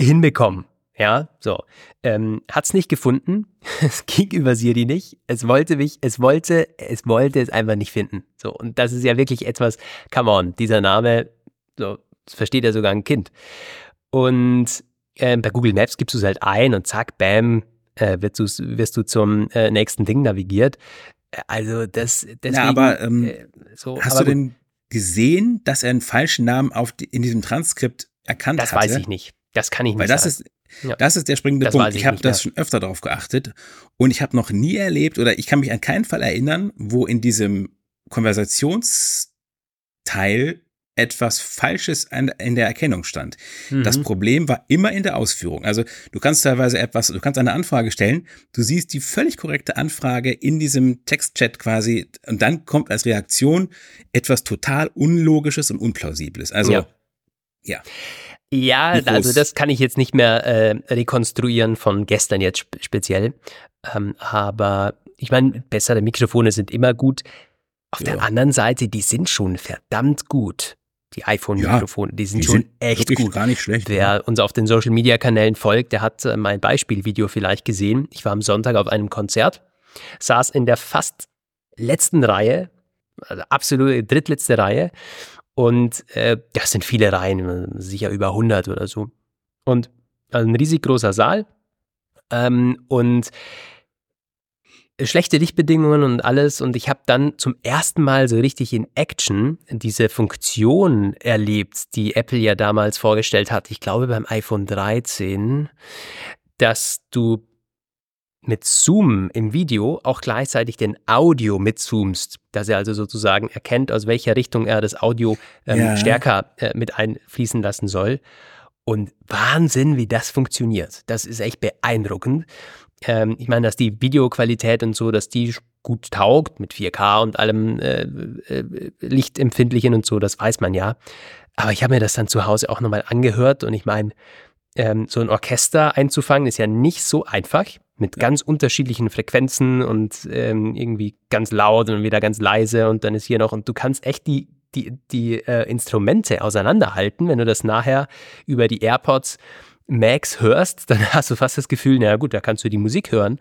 hinbekommen. Ja, so. Ähm, hat's nicht gefunden. Es ging über Siri nicht. Es wollte mich, es wollte, es wollte es einfach nicht finden. So. Und das ist ja wirklich etwas, come on, dieser Name, so, das versteht ja sogar ein Kind. Und äh, bei Google Maps gibst du es halt ein und zack, bam, äh, wirst, du, wirst du zum äh, nächsten Ding navigiert. Also das, deswegen. Ja, aber ähm, äh, so, hast aber du denn gesehen, dass er einen falschen Namen auf die, in diesem Transkript erkannt das hatte? Das weiß ich nicht. Das kann ich nicht Weil das sagen. ist ja. Das ist der springende das Punkt. Ich, ich habe das schon öfter darauf geachtet und ich habe noch nie erlebt oder ich kann mich an keinen Fall erinnern, wo in diesem Konversationsteil etwas Falsches in der Erkennung stand. Mhm. Das Problem war immer in der Ausführung. Also du kannst teilweise etwas, du kannst eine Anfrage stellen, du siehst die völlig korrekte Anfrage in diesem Textchat quasi und dann kommt als Reaktion etwas total Unlogisches und Unplausibles. Also ja. ja. Ja, also das kann ich jetzt nicht mehr äh, rekonstruieren von gestern jetzt speziell. Ähm, aber ich meine, bessere Mikrofone sind immer gut. Auf ja. der anderen Seite, die sind schon verdammt gut. Die iPhone-Mikrofone, ja, die sind die schon sind echt gut. Gar nicht schlecht. Wer ja. uns auf den Social-Media-Kanälen folgt, der hat äh, mein Beispielvideo vielleicht gesehen. Ich war am Sonntag auf einem Konzert, saß in der fast letzten Reihe, also absolute drittletzte Reihe und äh, das sind viele Reihen, sicher über 100 oder so. Und also ein riesig großer Saal. Ähm, und schlechte Lichtbedingungen und alles. Und ich habe dann zum ersten Mal so richtig in Action diese Funktion erlebt, die Apple ja damals vorgestellt hat. Ich glaube beim iPhone 13, dass du mit Zoom im Video auch gleichzeitig den Audio mitzoomst, dass er also sozusagen erkennt, aus welcher Richtung er das Audio ähm, ja. stärker äh, mit einfließen lassen soll. Und Wahnsinn, wie das funktioniert. Das ist echt beeindruckend. Ähm, ich meine, dass die Videoqualität und so, dass die gut taugt mit 4K und allem äh, äh, Lichtempfindlichen und so, das weiß man ja. Aber ich habe mir das dann zu Hause auch nochmal angehört und ich meine, ähm, so ein Orchester einzufangen ist ja nicht so einfach mit ganz unterschiedlichen Frequenzen und ähm, irgendwie ganz laut und wieder ganz leise und dann ist hier noch und du kannst echt die die, die äh, Instrumente auseinanderhalten, wenn du das nachher über die AirPods Max hörst, dann hast du fast das Gefühl, na gut, da kannst du die Musik hören.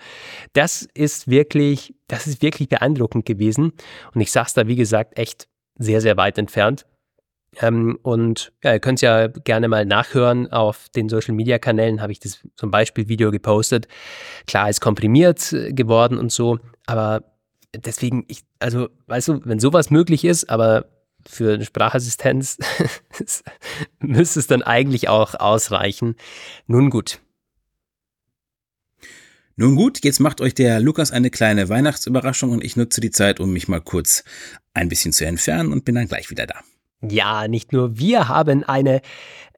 Das ist wirklich, das ist wirklich beeindruckend gewesen. Und ich sag's da, wie gesagt, echt sehr, sehr weit entfernt. Ähm, und ja, ihr könnt es ja gerne mal nachhören. Auf den Social Media Kanälen habe ich das zum Beispiel Video gepostet. Klar, ist komprimiert äh, geworden und so, aber deswegen, ich, also, weißt du, wenn sowas möglich ist, aber für eine Sprachassistenz müsste es dann eigentlich auch ausreichen. Nun gut. Nun gut, jetzt macht euch der Lukas eine kleine Weihnachtsüberraschung und ich nutze die Zeit, um mich mal kurz ein bisschen zu entfernen und bin dann gleich wieder da. Ja, nicht nur wir haben eine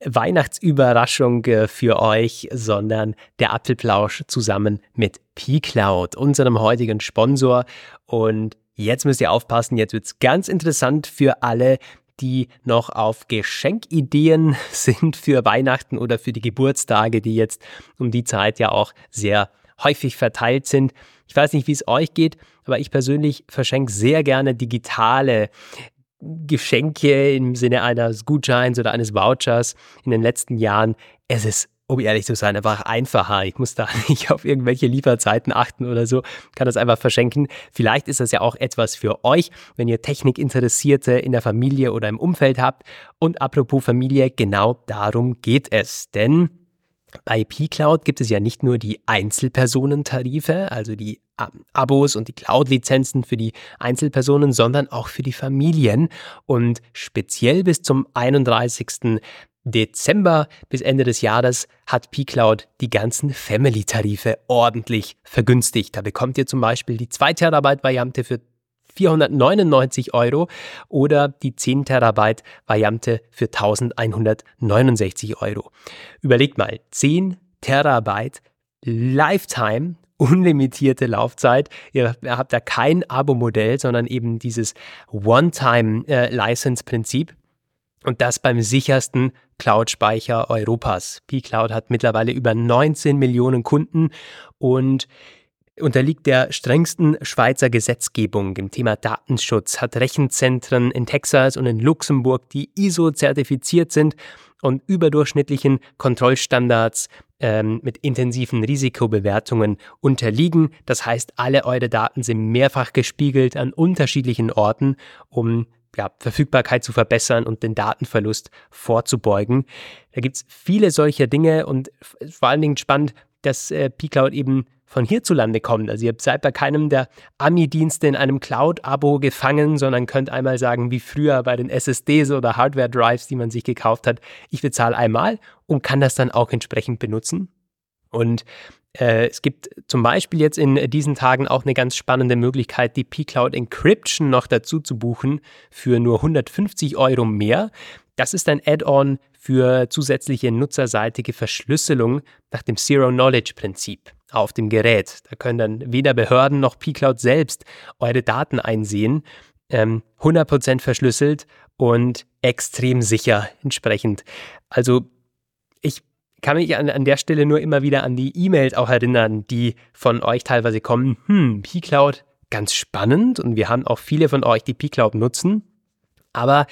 Weihnachtsüberraschung äh, für euch, sondern der Apfelplausch zusammen mit P-Cloud, unserem heutigen Sponsor. Und jetzt müsst ihr aufpassen, jetzt wird es ganz interessant für alle, die noch auf Geschenkideen sind für Weihnachten oder für die Geburtstage, die jetzt um die Zeit ja auch sehr häufig verteilt sind. Ich weiß nicht, wie es euch geht, aber ich persönlich verschenke sehr gerne digitale Geschenke im Sinne eines Gutscheins oder eines Vouchers in den letzten Jahren. Es ist, um ehrlich zu sein, einfach einfacher. Ich muss da nicht auf irgendwelche Lieferzeiten achten oder so, kann das einfach verschenken. Vielleicht ist das ja auch etwas für euch, wenn ihr Technikinteressierte in der Familie oder im Umfeld habt. Und apropos Familie, genau darum geht es. Denn bei P-Cloud gibt es ja nicht nur die Einzelpersonentarife, also die Abos und die Cloud-Lizenzen für die Einzelpersonen, sondern auch für die Familien. Und speziell bis zum 31. Dezember bis Ende des Jahres hat P-Cloud die ganzen Family-Tarife ordentlich vergünstigt. Da bekommt ihr zum Beispiel die 2 Terabyte-Variante für 499 Euro oder die 10 Terabyte Variante für 1169 Euro. Überlegt mal, 10 Terabyte Lifetime unlimitierte Laufzeit. Ihr habt da kein Abo-Modell, sondern eben dieses One-Time-License-Prinzip. Und das beim sichersten Cloud-Speicher Europas. P-Cloud hat mittlerweile über 19 Millionen Kunden und unterliegt der strengsten Schweizer Gesetzgebung im Thema Datenschutz, hat Rechenzentren in Texas und in Luxemburg, die ISO-zertifiziert sind und überdurchschnittlichen Kontrollstandards ähm, mit intensiven Risikobewertungen unterliegen. Das heißt, alle eure Daten sind mehrfach gespiegelt an unterschiedlichen Orten, um ja, Verfügbarkeit zu verbessern und den Datenverlust vorzubeugen. Da gibt es viele solcher Dinge und vor allen Dingen spannend, dass äh, P-Cloud eben von hierzulande kommt. Also ihr seid bei keinem der Ami-Dienste in einem Cloud-Abo gefangen, sondern könnt einmal sagen, wie früher bei den SSDs oder Hardware-Drives, die man sich gekauft hat, ich bezahle einmal und kann das dann auch entsprechend benutzen. Und äh, es gibt zum Beispiel jetzt in diesen Tagen auch eine ganz spannende Möglichkeit, die P-Cloud Encryption noch dazu zu buchen für nur 150 Euro mehr. Das ist ein Add-on für zusätzliche nutzerseitige Verschlüsselung nach dem Zero-Knowledge-Prinzip auf dem Gerät. Da können dann weder Behörden noch pCloud selbst eure Daten einsehen. Ähm, 100% verschlüsselt und extrem sicher entsprechend. Also ich kann mich an, an der Stelle nur immer wieder an die E-Mails auch erinnern, die von euch teilweise kommen. Hm, pCloud, ganz spannend und wir haben auch viele von euch, die pCloud nutzen. Aber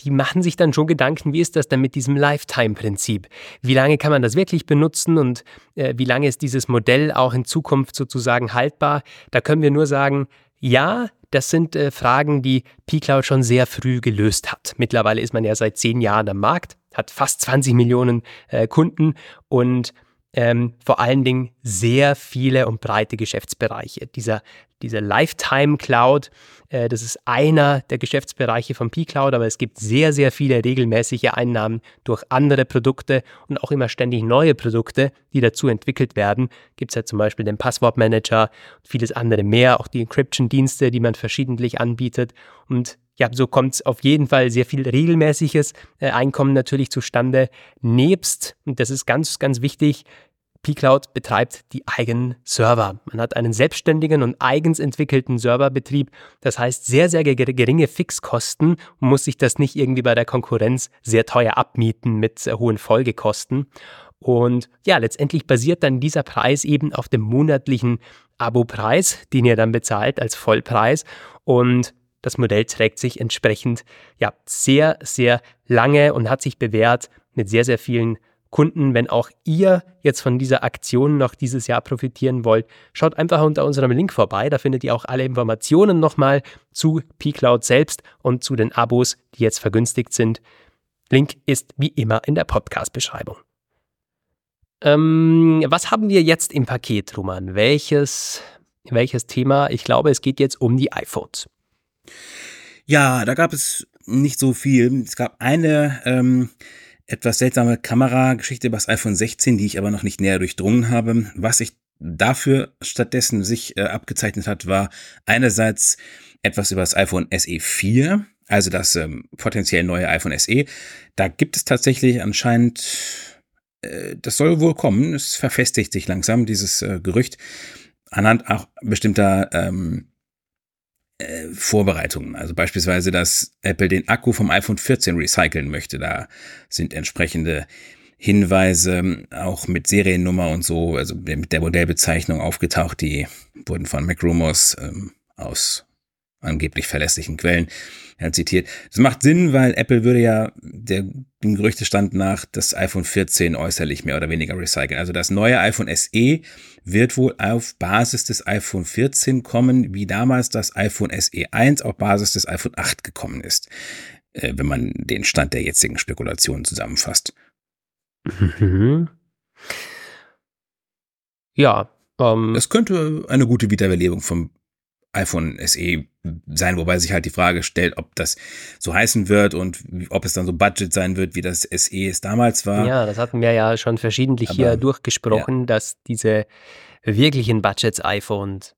die machen sich dann schon Gedanken, wie ist das denn mit diesem Lifetime-Prinzip? Wie lange kann man das wirklich benutzen und äh, wie lange ist dieses Modell auch in Zukunft sozusagen haltbar? Da können wir nur sagen, ja, das sind äh, Fragen, die P-Cloud schon sehr früh gelöst hat. Mittlerweile ist man ja seit zehn Jahren am Markt, hat fast 20 Millionen äh, Kunden und ähm, vor allen Dingen sehr viele und breite Geschäftsbereiche. Dieser, dieser Lifetime Cloud, das ist einer der Geschäftsbereiche von P-Cloud, aber es gibt sehr, sehr viele regelmäßige Einnahmen durch andere Produkte und auch immer ständig neue Produkte, die dazu entwickelt werden. Gibt es ja zum Beispiel den Passwortmanager, vieles andere mehr, auch die Encryption-Dienste, die man verschiedentlich anbietet. Und ja, so kommt auf jeden Fall sehr viel regelmäßiges äh, Einkommen natürlich zustande. Nebst, und das ist ganz, ganz wichtig, pCloud betreibt die eigenen Server. Man hat einen selbstständigen und eigens entwickelten Serverbetrieb. Das heißt sehr, sehr geringe Fixkosten und muss sich das nicht irgendwie bei der Konkurrenz sehr teuer abmieten mit hohen Folgekosten. Und ja, letztendlich basiert dann dieser Preis eben auf dem monatlichen Abo-Preis, den ihr dann bezahlt als Vollpreis. Und das Modell trägt sich entsprechend ja sehr, sehr lange und hat sich bewährt mit sehr, sehr vielen Kunden, wenn auch ihr jetzt von dieser Aktion noch dieses Jahr profitieren wollt, schaut einfach unter unserem Link vorbei. Da findet ihr auch alle Informationen nochmal zu pCloud selbst und zu den Abos, die jetzt vergünstigt sind. Link ist wie immer in der Podcast-Beschreibung. Ähm, was haben wir jetzt im Paket, Roman? Welches, welches Thema? Ich glaube, es geht jetzt um die iPhones. Ja, da gab es nicht so viel. Es gab eine ähm, etwas seltsame Kamerageschichte über das iPhone 16, die ich aber noch nicht näher durchdrungen habe. Was sich dafür stattdessen sich äh, abgezeichnet hat, war einerseits etwas über das iPhone SE 4, also das ähm, potenziell neue iPhone SE. Da gibt es tatsächlich anscheinend, äh, das soll wohl kommen, es verfestigt sich langsam, dieses äh, Gerücht, anhand auch bestimmter ähm, äh, Vorbereitungen. Also beispielsweise, dass Apple den Akku vom iPhone 14 recyceln möchte. Da sind entsprechende Hinweise auch mit Seriennummer und so, also mit der Modellbezeichnung aufgetaucht. Die wurden von MacRumors ähm, aus angeblich verlässlichen Quellen ja, zitiert. Das macht Sinn, weil Apple würde ja der, dem Gerüchtestand nach das iPhone 14 äußerlich mehr oder weniger recyceln. Also das neue iPhone SE wird wohl auf Basis des iPhone 14 kommen, wie damals das iPhone SE 1 auf Basis des iPhone 8 gekommen ist, äh, wenn man den Stand der jetzigen Spekulationen zusammenfasst. Mhm. Ja. Ähm, es könnte eine gute Wiederbelebung vom iPhone SE sein, wobei sich halt die Frage stellt, ob das so heißen wird und ob es dann so Budget sein wird, wie das SE es damals war. Ja, das hatten wir ja schon verschiedentlich Aber, hier durchgesprochen, ja. dass diese wirklichen Budgets-iPhones,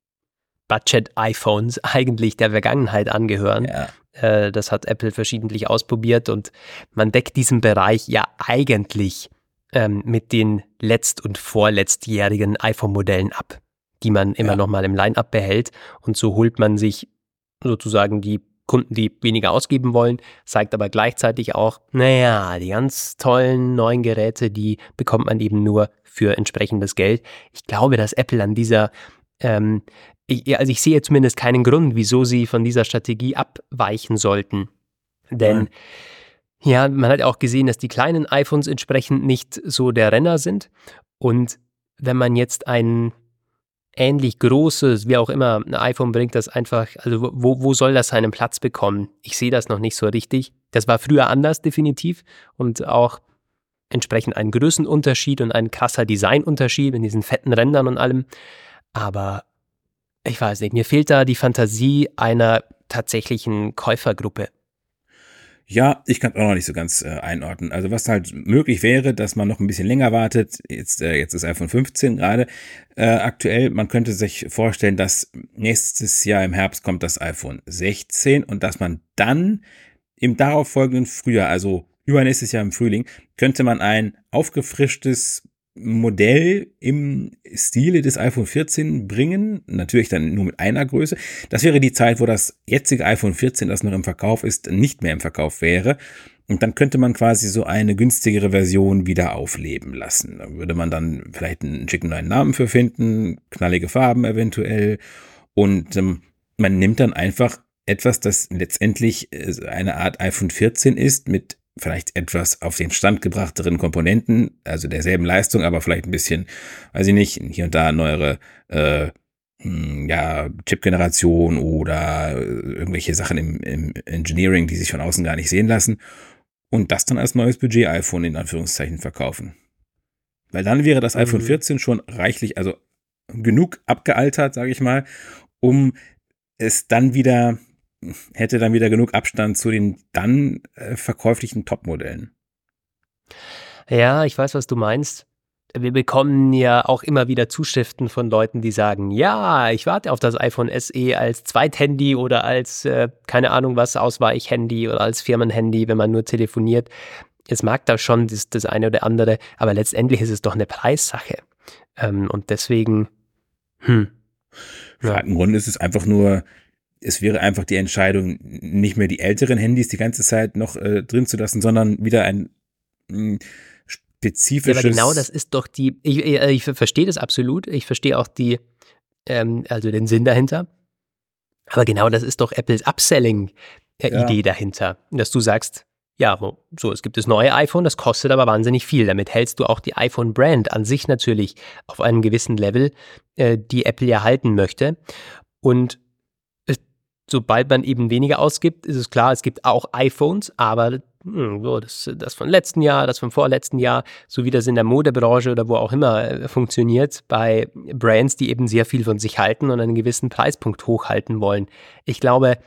Budget-iPhones eigentlich der Vergangenheit angehören. Ja. Äh, das hat Apple verschiedentlich ausprobiert und man deckt diesen Bereich ja eigentlich ähm, mit den letzt- und vorletztjährigen iPhone-Modellen ab die man immer ja. noch mal im Line-Up behält. Und so holt man sich sozusagen die Kunden, die weniger ausgeben wollen, zeigt aber gleichzeitig auch, naja, die ganz tollen neuen Geräte, die bekommt man eben nur für entsprechendes Geld. Ich glaube, dass Apple an dieser, ähm, ich, also ich sehe zumindest keinen Grund, wieso sie von dieser Strategie abweichen sollten. Denn ja, man hat auch gesehen, dass die kleinen iPhones entsprechend nicht so der Renner sind. Und wenn man jetzt ein ähnlich großes, wie auch immer, ein iPhone bringt, das einfach, also wo, wo soll das seinen Platz bekommen? Ich sehe das noch nicht so richtig. Das war früher anders, definitiv. Und auch entsprechend ein Größenunterschied und ein krasser Designunterschied in diesen fetten Rändern und allem. Aber ich weiß nicht, mir fehlt da die Fantasie einer tatsächlichen Käufergruppe. Ja, ich kann es auch noch nicht so ganz äh, einordnen. Also was halt möglich wäre, dass man noch ein bisschen länger wartet. Jetzt, äh, jetzt ist iPhone 15 gerade äh, aktuell. Man könnte sich vorstellen, dass nächstes Jahr im Herbst kommt das iPhone 16 und dass man dann im darauffolgenden Frühjahr, also übernächstes Jahr im Frühling, könnte man ein aufgefrischtes Modell im Stile des iPhone 14 bringen. Natürlich dann nur mit einer Größe. Das wäre die Zeit, wo das jetzige iPhone 14, das noch im Verkauf ist, nicht mehr im Verkauf wäre. Und dann könnte man quasi so eine günstigere Version wieder aufleben lassen. Da würde man dann vielleicht einen schicken neuen Namen für finden, knallige Farben eventuell. Und ähm, man nimmt dann einfach etwas, das letztendlich äh, eine Art iPhone 14 ist, mit vielleicht etwas auf den Stand gebrachteren Komponenten, also derselben Leistung, aber vielleicht ein bisschen, weiß ich nicht, hier und da neuere äh, hm, ja, Chip-Generation oder äh, irgendwelche Sachen im, im Engineering, die sich von außen gar nicht sehen lassen. Und das dann als neues Budget-iPhone in Anführungszeichen verkaufen. Weil dann wäre das mhm. iPhone 14 schon reichlich, also genug abgealtert, sage ich mal, um es dann wieder hätte dann wieder genug Abstand zu den dann äh, verkäuflichen Topmodellen. Ja, ich weiß, was du meinst. Wir bekommen ja auch immer wieder Zuschriften von Leuten, die sagen, ja, ich warte auf das iPhone SE als Zweithandy oder als, äh, keine Ahnung was, Ausweichhandy oder als Firmenhandy, wenn man nur telefoniert. Es mag da schon das, das eine oder andere, aber letztendlich ist es doch eine Preissache. Ähm, und deswegen, hm. Ja. Im Grunde ist es einfach nur es wäre einfach die Entscheidung, nicht mehr die älteren Handys die ganze Zeit noch äh, drin zu lassen, sondern wieder ein mh, hm, spezifisches. Ja, aber genau das ist doch die, ich, ich, ich verstehe das absolut, ich verstehe auch die, ähm, also den Sinn dahinter. Aber genau das ist doch Apples Upselling-Idee ja. dahinter, dass du sagst, ja, so, es gibt das neue iPhone, das kostet aber wahnsinnig viel. Damit hältst du auch die iPhone-Brand an sich natürlich auf einem gewissen Level, äh, die Apple ja halten möchte. Und sobald man eben weniger ausgibt, ist es klar, es gibt auch iPhones, aber hm, so, das, das von letzten Jahr, das vom vorletzten Jahr, so wie das in der Modebranche oder wo auch immer äh, funktioniert, bei Brands, die eben sehr viel von sich halten und einen gewissen Preispunkt hochhalten wollen. Ich glaube,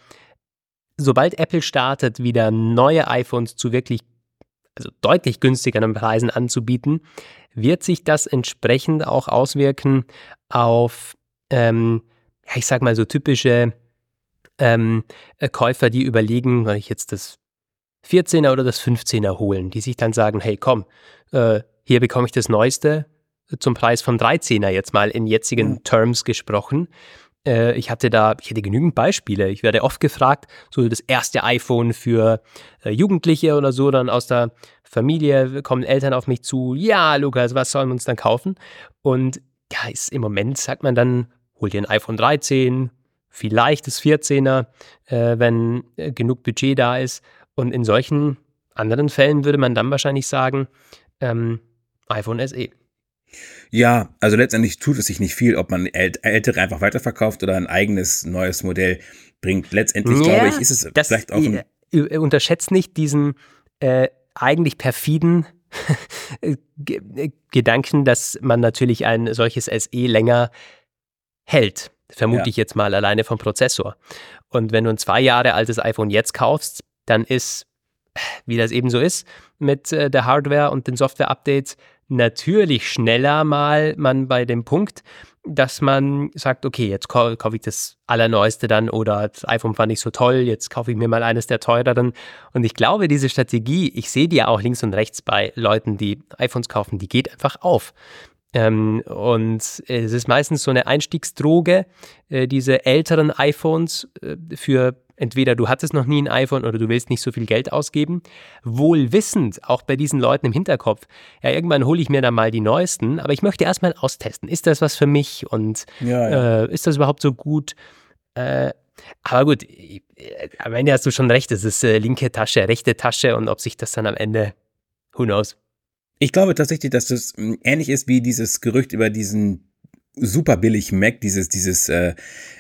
sobald Apple startet, wieder neue iPhones zu wirklich, also deutlich günstigeren Preisen anzubieten, wird sich das entsprechend auch auswirken auf, ähm, ja, ich sag mal so typische ähm, äh, Käufer, die überlegen, soll ich jetzt das 14er oder das 15er holen, die sich dann sagen, hey komm, äh, hier bekomme ich das Neueste zum Preis vom 13er jetzt mal in jetzigen mhm. Terms gesprochen. Äh, ich hatte da, ich hätte genügend Beispiele. Ich werde oft gefragt, so das erste iPhone für äh, Jugendliche oder so, dann aus der Familie kommen Eltern auf mich zu, ja, Lukas, was sollen wir uns dann kaufen? Und ja, ist, im Moment sagt man dann, hol dir ein iPhone 13, vielleicht das 14er, äh, wenn äh, genug Budget da ist. Und in solchen anderen Fällen würde man dann wahrscheinlich sagen, ähm, iPhone SE. Ja, also letztendlich tut es sich nicht viel, ob man ältere einfach weiterverkauft oder ein eigenes neues Modell bringt. Letztendlich ja, glaube ich, ist es das, vielleicht auch ein unterschätzt nicht diesen äh, eigentlich perfiden Gedanken, dass man natürlich ein solches SE länger hält. Vermute ja. ich jetzt mal alleine vom Prozessor. Und wenn du ein zwei Jahre altes iPhone jetzt kaufst, dann ist, wie das eben so ist, mit äh, der Hardware und den Software-Updates natürlich schneller mal man bei dem Punkt, dass man sagt, okay, jetzt kaufe ich das Allerneueste dann oder das iPhone fand ich so toll, jetzt kaufe ich mir mal eines der teureren. Und ich glaube, diese Strategie, ich sehe die ja auch links und rechts bei Leuten, die iPhones kaufen, die geht einfach auf. Ähm, und es ist meistens so eine Einstiegsdroge, äh, diese älteren iPhones äh, für entweder du hattest noch nie ein iPhone oder du willst nicht so viel Geld ausgeben. Wohl wissend, auch bei diesen Leuten im Hinterkopf, ja, irgendwann hole ich mir dann mal die neuesten, aber ich möchte erstmal austesten. Ist das was für mich und ja, ja. Äh, ist das überhaupt so gut? Äh, aber gut, äh, am Ende hast du schon recht, es ist äh, linke Tasche, rechte Tasche und ob sich das dann am Ende, who knows. Ich glaube tatsächlich, dass das hm, ähnlich ist wie dieses Gerücht über diesen super billig Mac, dieses, dieses äh,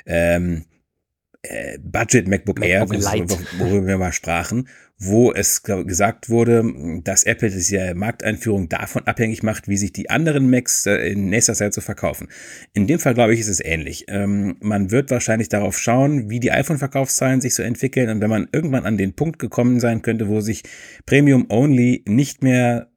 ähm, äh, Budget MacBook, Air, worüber wir mal sprachen, wo es gesagt wurde, dass Apple diese Markteinführung davon abhängig macht, wie sich die anderen Macs äh, in nächster Zeit so verkaufen. In dem Fall, glaube ich, ist es ähnlich. Ähm, man wird wahrscheinlich darauf schauen, wie die iPhone-Verkaufszahlen sich so entwickeln und wenn man irgendwann an den Punkt gekommen sein könnte, wo sich Premium Only nicht mehr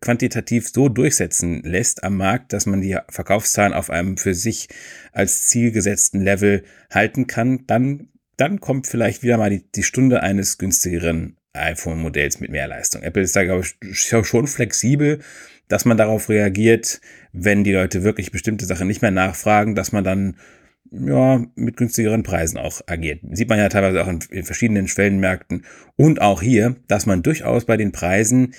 quantitativ so durchsetzen lässt am Markt, dass man die Verkaufszahlen auf einem für sich als Ziel gesetzten Level halten kann, dann, dann kommt vielleicht wieder mal die, die Stunde eines günstigeren iPhone-Modells mit mehr Leistung. Apple ist da, glaube ich, schon flexibel, dass man darauf reagiert, wenn die Leute wirklich bestimmte Sachen nicht mehr nachfragen, dass man dann ja, mit günstigeren Preisen auch agiert. Sieht man ja teilweise auch in, in verschiedenen Schwellenmärkten und auch hier, dass man durchaus bei den Preisen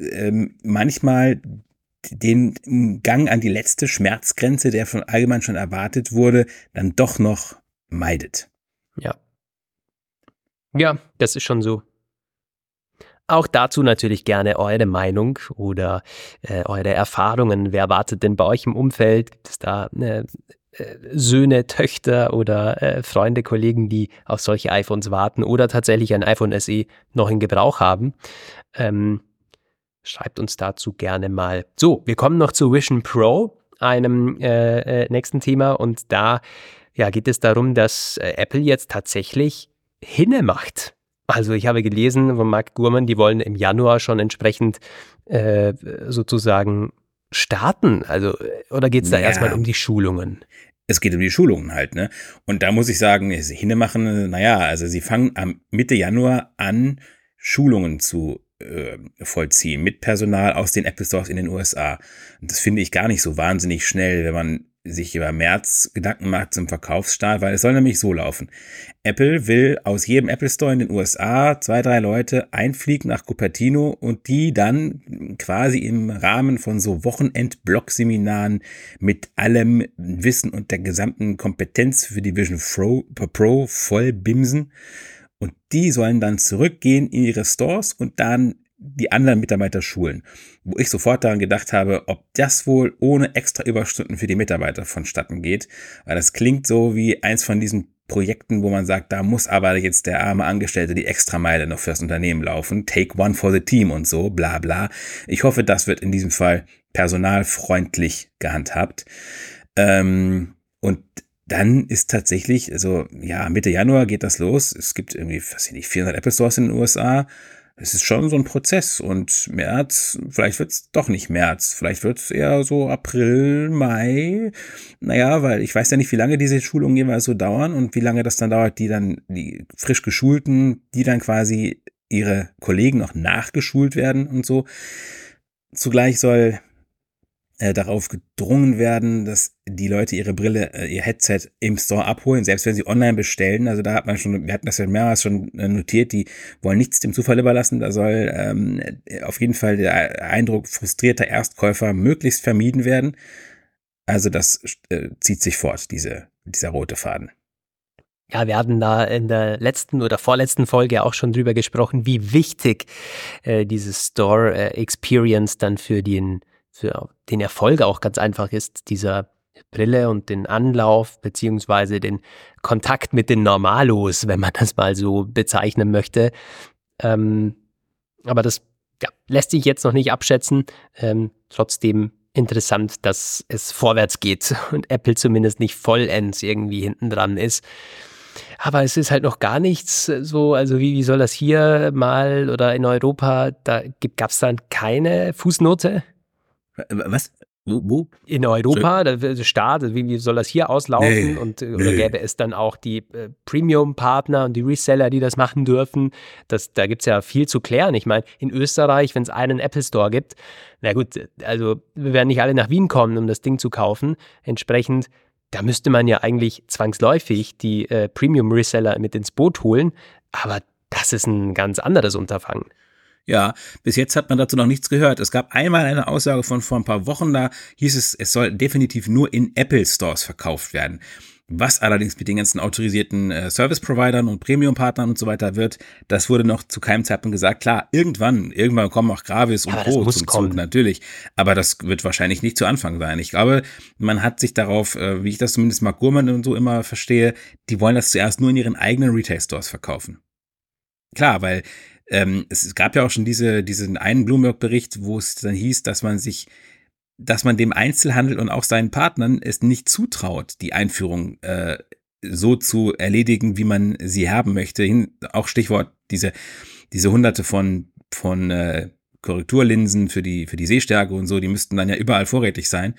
ähm, manchmal den Gang an die letzte Schmerzgrenze, der von allgemein schon erwartet wurde, dann doch noch meidet. Ja. Ja, das ist schon so. Auch dazu natürlich gerne eure Meinung oder äh, eure Erfahrungen. Wer wartet denn bei euch im Umfeld? Gibt es da äh, äh, Söhne, Töchter oder äh, Freunde, Kollegen, die auf solche iPhones warten oder tatsächlich ein iPhone SE noch in Gebrauch haben? Ähm, Schreibt uns dazu gerne mal. So, wir kommen noch zu Vision Pro, einem äh, äh, nächsten Thema. Und da ja, geht es darum, dass äh, Apple jetzt tatsächlich Hinne macht. Also ich habe gelesen von Mark Gurman, die wollen im Januar schon entsprechend äh, sozusagen starten. Also, äh, oder geht es da ja. erstmal um die Schulungen? Es geht um die Schulungen halt, ne? Und da muss ich sagen, Hinne machen, naja, also sie fangen am Mitte Januar an, Schulungen zu äh, vollziehen mit Personal aus den Apple Stores in den USA. Und das finde ich gar nicht so wahnsinnig schnell, wenn man sich über März Gedanken macht zum Verkaufsstart, weil es soll nämlich so laufen. Apple will aus jedem Apple Store in den USA zwei, drei Leute einfliegen nach Cupertino und die dann quasi im Rahmen von so Wochenend-Blog-Seminaren mit allem Wissen und der gesamten Kompetenz für die Vision Pro, Pro voll bimsen. Und die sollen dann zurückgehen in ihre Stores und dann die anderen Mitarbeiter schulen. Wo ich sofort daran gedacht habe, ob das wohl ohne extra Überstunden für die Mitarbeiter vonstatten geht. Weil das klingt so wie eins von diesen Projekten, wo man sagt, da muss aber jetzt der arme Angestellte die Extrameile noch fürs Unternehmen laufen. Take one for the team und so, bla bla. Ich hoffe, das wird in diesem Fall personalfreundlich gehandhabt. Ähm, und dann ist tatsächlich, also ja, Mitte Januar geht das los. Es gibt irgendwie, weiß ich nicht, 400 Apple Stores in den USA. Es ist schon so ein Prozess und März, vielleicht wird es doch nicht März, vielleicht wird es eher so April, Mai. Naja, weil ich weiß ja nicht, wie lange diese Schulungen jeweils so dauern und wie lange das dann dauert, die dann, die frisch geschulten, die dann quasi ihre Kollegen noch nachgeschult werden und so. Zugleich soll äh, darauf gedrungen werden, dass die Leute ihre Brille, äh, ihr Headset im Store abholen, selbst wenn sie online bestellen. Also da hat man schon, wir hatten das ja mehrmals schon äh, notiert, die wollen nichts dem Zufall überlassen. Da soll ähm, auf jeden Fall der Eindruck frustrierter Erstkäufer möglichst vermieden werden. Also das äh, zieht sich fort, diese, dieser rote Faden. Ja, wir hatten da in der letzten oder vorletzten Folge auch schon drüber gesprochen, wie wichtig äh, diese Store äh, Experience dann für den für den Erfolg auch ganz einfach ist, dieser Brille und den Anlauf beziehungsweise den Kontakt mit den Normalos, wenn man das mal so bezeichnen möchte. Ähm, aber das ja, lässt sich jetzt noch nicht abschätzen. Ähm, trotzdem interessant, dass es vorwärts geht und Apple zumindest nicht vollends irgendwie hinten dran ist. Aber es ist halt noch gar nichts so, also wie, wie soll das hier mal oder in Europa, da gab es dann keine Fußnote? Was? Wo? wo? In Europa, der Staat, wie, wie soll das hier auslaufen? Nee, und äh, nee. oder gäbe es dann auch die äh, Premium-Partner und die Reseller, die das machen dürfen? Das, da gibt es ja viel zu klären. Ich meine, in Österreich, wenn es einen Apple Store gibt, na gut, also wir werden nicht alle nach Wien kommen, um das Ding zu kaufen. Entsprechend, da müsste man ja eigentlich zwangsläufig die äh, Premium-Reseller mit ins Boot holen. Aber das ist ein ganz anderes Unterfangen. Ja, bis jetzt hat man dazu noch nichts gehört. Es gab einmal eine Aussage von vor ein paar Wochen, da hieß es, es soll definitiv nur in Apple Stores verkauft werden. Was allerdings mit den ganzen autorisierten äh, Service-Providern und Premium-Partnern und so weiter wird, das wurde noch zu keinem Zeitpunkt gesagt. Klar, irgendwann, irgendwann kommen auch Gravis und Co. muss zum kommen. Zug, natürlich. Aber das wird wahrscheinlich nicht zu Anfang sein. Ich glaube, man hat sich darauf, äh, wie ich das zumindest Mark Gurman und so immer verstehe, die wollen das zuerst nur in ihren eigenen Retail-Stores verkaufen. Klar, weil ähm, es gab ja auch schon diese, diesen einen Bloomberg-Bericht, wo es dann hieß, dass man sich, dass man dem Einzelhandel und auch seinen Partnern es nicht zutraut, die Einführung äh, so zu erledigen, wie man sie haben möchte. Hin, auch Stichwort diese, diese hunderte von, von äh, Korrekturlinsen für die, für die Sehstärke und so, die müssten dann ja überall vorrätig sein.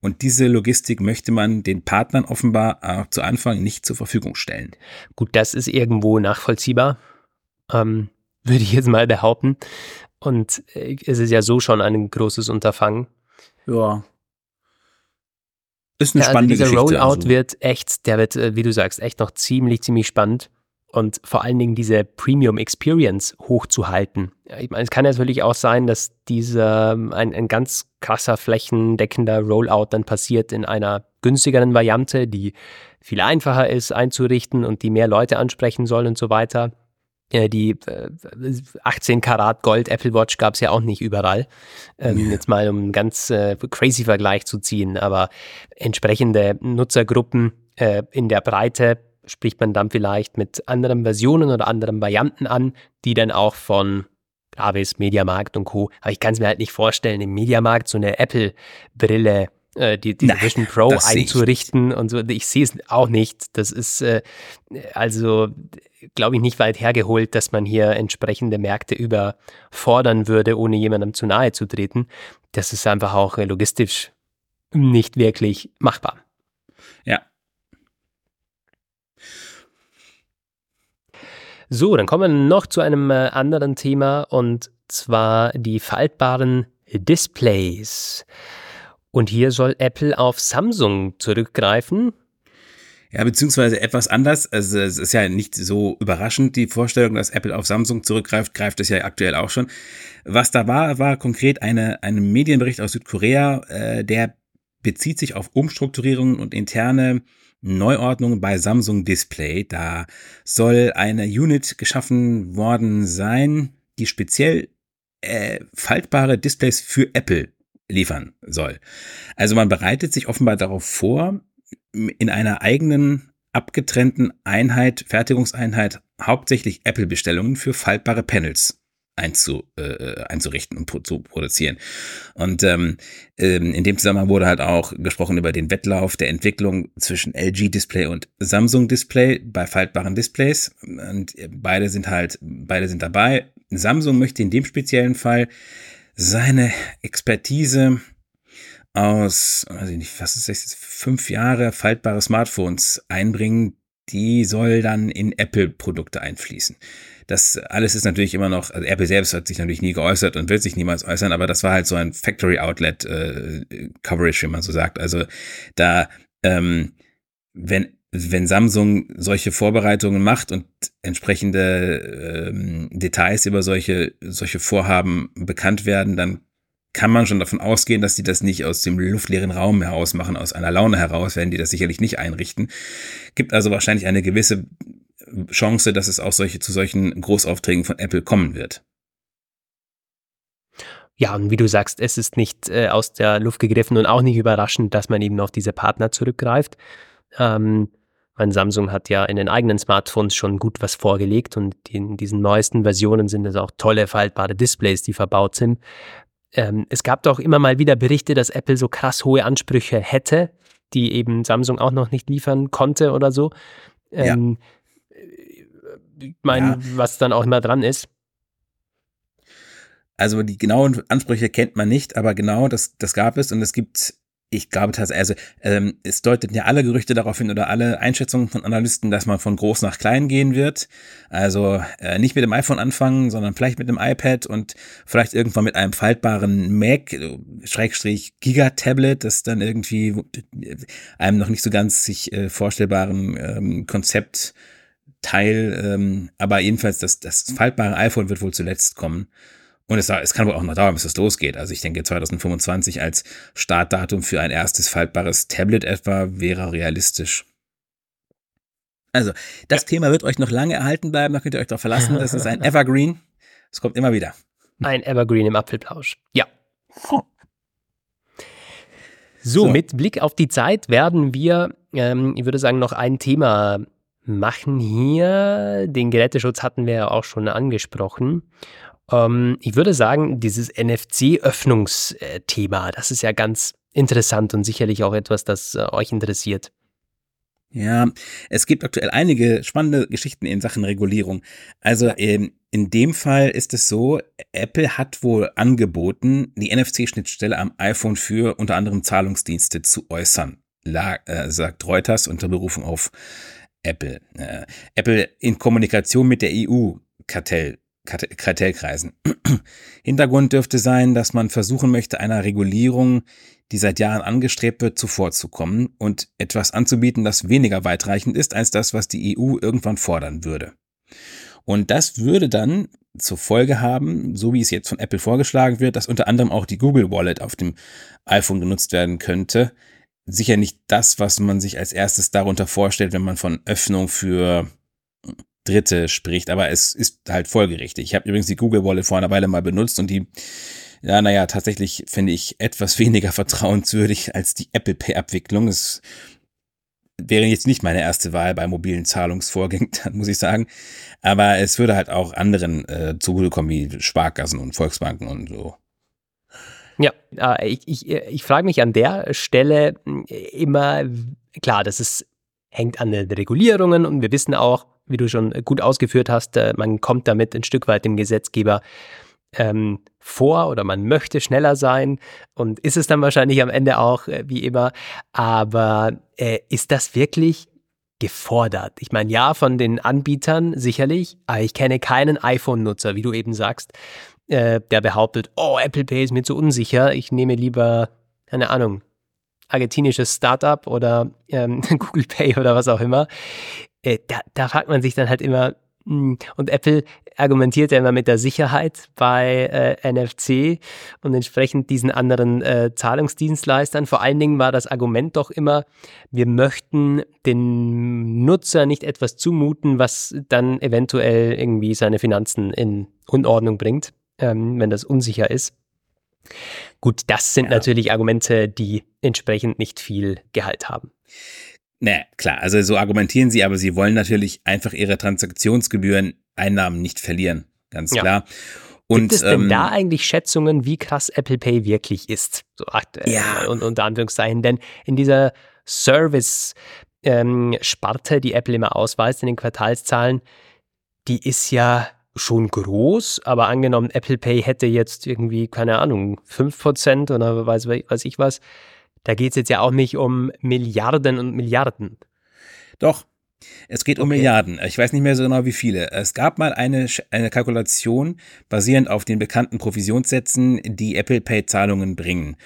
Und diese Logistik möchte man den Partnern offenbar äh, zu Anfang nicht zur Verfügung stellen. Gut, das ist irgendwo nachvollziehbar, ähm, würde ich jetzt mal behaupten. Und äh, es ist ja so schon ein großes Unterfangen. Ja. Ist eine Ja, also spannende dieser Geschichte. Rollout also. wird echt, der wird, äh, wie du sagst, echt noch ziemlich, ziemlich spannend. Und vor allen Dingen diese Premium Experience hochzuhalten. Ich meine, es kann natürlich auch sein, dass dieser ähm, ein, ein ganz krasser flächendeckender Rollout dann passiert in einer günstigeren Variante, die viel einfacher ist einzurichten und die mehr Leute ansprechen soll und so weiter. Äh, Die äh, 18 Karat Gold Apple Watch gab es ja auch nicht überall. Ähm. Jetzt mal um einen ganz äh, crazy Vergleich zu ziehen, aber entsprechende Nutzergruppen äh, in der Breite spricht man dann vielleicht mit anderen Versionen oder anderen Varianten an, die dann auch von Gravis, Mediamarkt und Co. Aber ich kann es mir halt nicht vorstellen, im Mediamarkt so eine Apple-Brille, äh, die, diese Nein, Vision Pro einzurichten und so. Ich sehe es auch nicht. Das ist äh, also, glaube ich, nicht weit hergeholt, dass man hier entsprechende Märkte überfordern würde, ohne jemandem zu nahe zu treten. Das ist einfach auch äh, logistisch nicht wirklich machbar. Ja. So, dann kommen wir noch zu einem äh, anderen Thema und zwar die faltbaren Displays. Und hier soll Apple auf Samsung zurückgreifen. Ja, beziehungsweise etwas anders. Also es ist ja nicht so überraschend, die Vorstellung, dass Apple auf Samsung zurückgreift, greift es ja aktuell auch schon. Was da war, war konkret eine, ein Medienbericht aus Südkorea, äh, der bezieht sich auf Umstrukturierungen und interne Neuordnungen bei Samsung Display. Da soll eine Unit geschaffen worden sein, die speziell äh, faltbare Displays für Apple liefern soll. Also man bereitet sich offenbar darauf vor, in einer eigenen abgetrennten Einheit, Fertigungseinheit, hauptsächlich Apple-Bestellungen für faltbare Panels einzu, äh, einzurichten und zu produzieren. Und ähm, ähm, in dem Zusammenhang wurde halt auch gesprochen über den Wettlauf der Entwicklung zwischen LG Display und Samsung Display bei faltbaren Displays. Und beide sind halt, beide sind dabei. Samsung möchte in dem speziellen Fall seine Expertise aus, weiß ich nicht, was ist das fünf Jahre faltbare Smartphones einbringen, die soll dann in Apple-Produkte einfließen. Das alles ist natürlich immer noch, also Apple selbst hat sich natürlich nie geäußert und wird sich niemals äußern, aber das war halt so ein Factory Outlet äh, Coverage, wie man so sagt. Also da, ähm, wenn wenn Samsung solche Vorbereitungen macht und entsprechende ähm, Details über solche solche Vorhaben bekannt werden, dann kann man schon davon ausgehen, dass die das nicht aus dem luftleeren Raum heraus machen, aus einer Laune heraus werden die das sicherlich nicht einrichten. Gibt also wahrscheinlich eine gewisse Chance, dass es auch solche zu solchen Großaufträgen von Apple kommen wird. Ja, und wie du sagst, es ist nicht äh, aus der Luft gegriffen und auch nicht überraschend, dass man eben auf diese Partner zurückgreift. Ähm, mein Samsung hat ja in den eigenen Smartphones schon gut was vorgelegt und in diesen neuesten Versionen sind es auch tolle faltbare Displays, die verbaut sind. Ähm, es gab doch immer mal wieder Berichte, dass Apple so krass hohe Ansprüche hätte, die eben Samsung auch noch nicht liefern konnte oder so. Ähm, Ich meine, Ja. was dann auch immer dran ist. Also die genauen Ansprüche kennt man nicht, aber genau das, das gab es und es gibt ich glaube tatsächlich, also ähm, es deuten ja alle Gerüchte darauf hin oder alle Einschätzungen von Analysten, dass man von groß nach klein gehen wird. Also äh, nicht mit dem iPhone anfangen, sondern vielleicht mit dem iPad und vielleicht irgendwann mit einem faltbaren Mac, Schrägstrich Giga-Tablet, das dann irgendwie äh, einem noch nicht so ganz sich äh, vorstellbaren ähm, Konzept Teil, ähm, aber jedenfalls das, das faltbare iPhone wird wohl zuletzt kommen. Und es, es kann wohl auch noch dauern, bis es losgeht. Also ich denke, 2025 als Startdatum für ein erstes faltbares Tablet etwa wäre realistisch. Also, das ja. Thema wird euch noch lange erhalten bleiben, da könnt ihr euch darauf verlassen. Das ist ein Evergreen. Es kommt immer wieder. Ein Evergreen im Apfelplausch. Ja. So, so, mit Blick auf die Zeit werden wir, ähm, ich würde sagen, noch ein Thema machen hier. Den Geräteschutz hatten wir ja auch schon angesprochen. Ähm, ich würde sagen, dieses NFC-Öffnungsthema, das ist ja ganz interessant und sicherlich auch etwas, das äh, euch interessiert. Ja, es gibt aktuell einige spannende Geschichten in Sachen Regulierung. Also in, in dem Fall ist es so, Apple hat wohl angeboten, die NFC-Schnittstelle am iPhone für unter anderem Zahlungsdienste zu äußern, La, äh, sagt Reuters unter Berufung auf Apple. Äh, Apple in Kommunikation mit der EU-Kartell Kartellkreisen. Hintergrund dürfte sein, dass man versuchen möchte, einer Regulierung, die seit Jahren angestrebt wird, zuvorzukommen und etwas anzubieten, das weniger weitreichend ist als das, was die EU irgendwann fordern würde. Und das würde dann zur Folge haben, so wie es jetzt von Apple vorgeschlagen wird, dass unter anderem auch die Google Wallet auf dem iPhone genutzt werden könnte. Sicher nicht das, was man sich als erstes darunter vorstellt, wenn man von Öffnung für Dritte spricht, aber es ist halt folgerichtig. Ich habe übrigens die Google Wallet vor einer Weile mal benutzt und die, ja, naja, tatsächlich finde ich etwas weniger vertrauenswürdig als die Apple Pay-Abwicklung. Es wäre jetzt nicht meine erste Wahl bei mobilen Zahlungsvorgängen, muss ich sagen. Aber es würde halt auch anderen äh, zugutekommen, wie Sparkassen und Volksbanken und so. Ja, äh, ich, ich, ich frage mich an der Stelle immer, klar, das ist, hängt an den Regulierungen und wir wissen auch, wie du schon gut ausgeführt hast, äh, man kommt damit ein Stück weit dem Gesetzgeber ähm, vor oder man möchte schneller sein und ist es dann wahrscheinlich am Ende auch, äh, wie immer. Aber äh, ist das wirklich gefordert? Ich meine, ja, von den Anbietern sicherlich, aber ich kenne keinen iPhone-Nutzer, wie du eben sagst, äh, der behauptet, oh, Apple Pay ist mir zu unsicher, ich nehme lieber, keine Ahnung, argentinisches Startup oder ähm, Google Pay oder was auch immer. Äh, da, da fragt man sich dann halt immer, hm, und Apple argumentiert ja immer mit der Sicherheit bei äh, NFC und entsprechend diesen anderen äh, Zahlungsdienstleistern. Vor allen Dingen war das Argument doch immer, wir möchten den Nutzer nicht etwas zumuten, was dann eventuell irgendwie seine Finanzen in Unordnung bringt, ähm, wenn das unsicher ist. Gut, das sind ja. natürlich Argumente, die entsprechend nicht viel Gehalt haben. Naja, klar, also so argumentieren sie, aber sie wollen natürlich einfach ihre Transaktionsgebühren, Einnahmen nicht verlieren. Ganz ja. klar. Und, Gibt es denn ähm, da eigentlich Schätzungen, wie krass Apple Pay wirklich ist? So aktuell ja. und unter Anführungszeichen. Denn in dieser Service-Sparte, ähm, die Apple immer ausweist in den Quartalszahlen, die ist ja schon groß, aber angenommen, Apple Pay hätte jetzt irgendwie, keine Ahnung, 5% oder weiß, weiß ich was, da geht es jetzt ja auch nicht um Milliarden und Milliarden. Doch, es geht um okay. Milliarden. Ich weiß nicht mehr so genau, wie viele. Es gab mal eine, eine Kalkulation basierend auf den bekannten Provisionssätzen, die Apple Pay-Zahlungen bringen.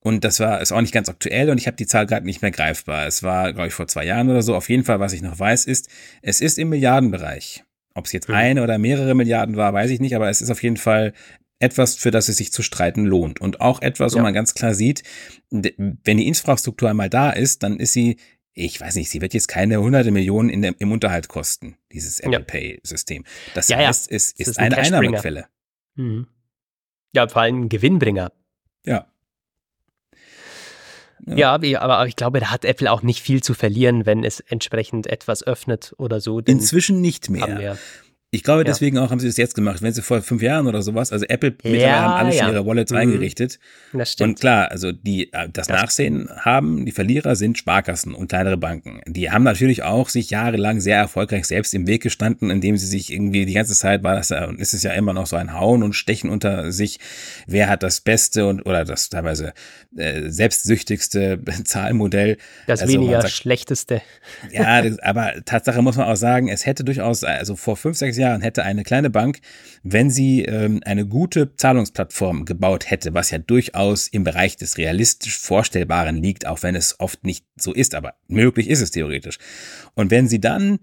Und das war ist auch nicht ganz aktuell und ich habe die Zahl gerade nicht mehr greifbar. Es war, glaube ich, vor zwei Jahren oder so. Auf jeden Fall, was ich noch weiß, ist, es ist im Milliardenbereich. Ob es jetzt mhm. eine oder mehrere Milliarden war, weiß ich nicht, aber es ist auf jeden Fall etwas, für das es sich zu streiten lohnt. Und auch etwas, ja. wo man ganz klar sieht, wenn die Infrastruktur einmal da ist, dann ist sie, ich weiß nicht, sie wird jetzt keine hunderte Millionen in der, im Unterhalt kosten, dieses Apple ja. Pay-System. Das ja, heißt, es ist, ist ein eine Einnahmequelle. Mhm. Ja, vor allem ein Gewinnbringer. Ja. Ja. ja, aber ich glaube, da hat Apple auch nicht viel zu verlieren, wenn es entsprechend etwas öffnet oder so. Inzwischen nicht mehr. Ich glaube, deswegen ja. auch haben sie das jetzt gemacht. Wenn sie vor fünf Jahren oder sowas, also Apple ja, haben alle schon ihre Wallets mhm. eingerichtet. Das stimmt. Und klar, also die äh, das, das Nachsehen haben, die Verlierer sind Sparkassen und kleinere Banken. Die haben natürlich auch sich jahrelang sehr erfolgreich selbst im Weg gestanden, indem sie sich irgendwie die ganze Zeit war das und ist es ja immer noch so ein Hauen und Stechen unter sich. Wer hat das beste und oder das teilweise äh, selbstsüchtigste Zahlmodell? Das also weniger sagt, schlechteste. Ja, das, aber Tatsache muss man auch sagen, es hätte durchaus, also vor fünf, sechs Jahren hätte eine kleine Bank, wenn sie ähm, eine gute Zahlungsplattform gebaut hätte, was ja durchaus im Bereich des realistisch Vorstellbaren liegt, auch wenn es oft nicht so ist, aber möglich ist es theoretisch. Und wenn sie dann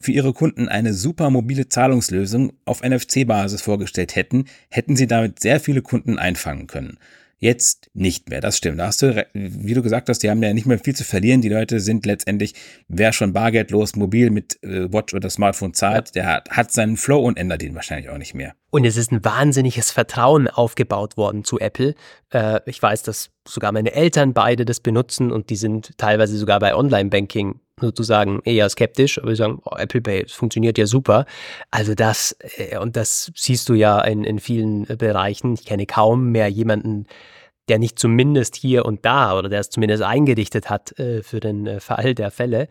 für ihre Kunden eine super mobile Zahlungslösung auf NFC-Basis vorgestellt hätten, hätten sie damit sehr viele Kunden einfangen können. Jetzt nicht mehr. Das stimmt. Da hast du, wie du gesagt hast, die haben ja nicht mehr viel zu verlieren. Die Leute sind letztendlich, wer schon bargeldlos mobil mit äh, Watch oder Smartphone zahlt, der hat, hat seinen Flow und ändert ihn wahrscheinlich auch nicht mehr. Und es ist ein wahnsinniges Vertrauen aufgebaut worden zu Apple. Äh, ich weiß, dass sogar meine Eltern beide das benutzen und die sind teilweise sogar bei Online-Banking sozusagen eher skeptisch, aber sie sagen, oh, Apple Pay, das funktioniert ja super. Also das, äh, und das siehst du ja in, in vielen Bereichen. Ich kenne kaum mehr jemanden, der nicht zumindest hier und da oder der es zumindest eingerichtet hat äh, für den äh, Fall der Fälle.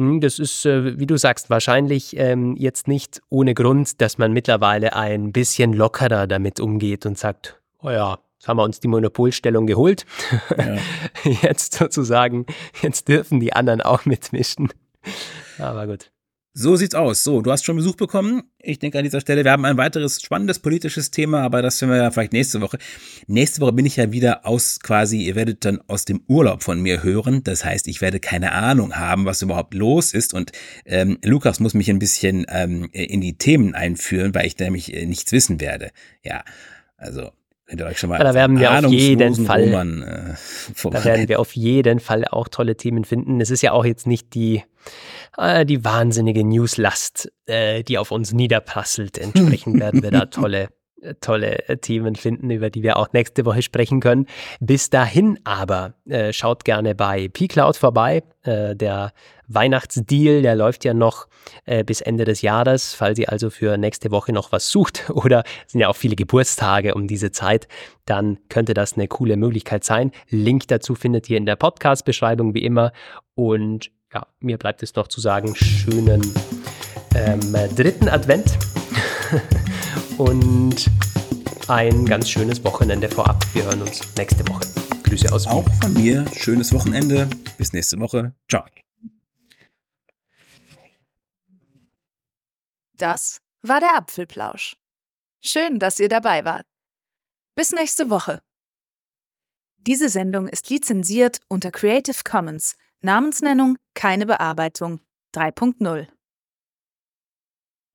Hm, das ist, äh, wie du sagst, wahrscheinlich ähm, jetzt nicht ohne Grund, dass man mittlerweile ein bisschen lockerer damit umgeht und sagt, oh ja, Jetzt haben wir uns die Monopolstellung geholt. Ja. Jetzt sozusagen, jetzt dürfen die anderen auch mitmischen. Aber gut. So sieht's aus. So, du hast schon Besuch bekommen. Ich denke an dieser Stelle, wir haben ein weiteres spannendes politisches Thema, aber das werden wir ja vielleicht nächste Woche. Nächste Woche bin ich ja wieder aus quasi, ihr werdet dann aus dem Urlaub von mir hören. Das heißt, ich werde keine Ahnung haben, was überhaupt los ist. Und ähm, Lukas muss mich ein bisschen ähm, in die Themen einführen, weil ich nämlich äh, nichts wissen werde. Ja, also Könnt ihr euch schon mal da werden wir auf jeden Fall, Roman, äh, da werden wir auf jeden Fall auch tolle Themen finden. Es ist ja auch jetzt nicht die, äh, die wahnsinnige Newslast, äh, die auf uns niederprasselt. Entsprechend werden wir da tolle tolle äh, Themen finden, über die wir auch nächste Woche sprechen können. Bis dahin aber äh, schaut gerne bei pCloud vorbei. Äh, der Weihnachtsdeal, der läuft ja noch äh, bis Ende des Jahres. Falls ihr also für nächste Woche noch was sucht oder sind ja auch viele Geburtstage um diese Zeit, dann könnte das eine coole Möglichkeit sein. Link dazu findet ihr in der Podcast-Beschreibung wie immer. Und ja, mir bleibt es noch zu sagen, schönen ähm, dritten Advent. und ein ganz schönes Wochenende vorab. Wir hören uns nächste Woche. Grüße aus Wien. Auch von mir. Schönes Wochenende. Bis nächste Woche. Ciao. Das war der Apfelplausch. Schön, dass ihr dabei wart. Bis nächste Woche. Diese Sendung ist lizenziert unter Creative Commons. Namensnennung keine Bearbeitung 3.0.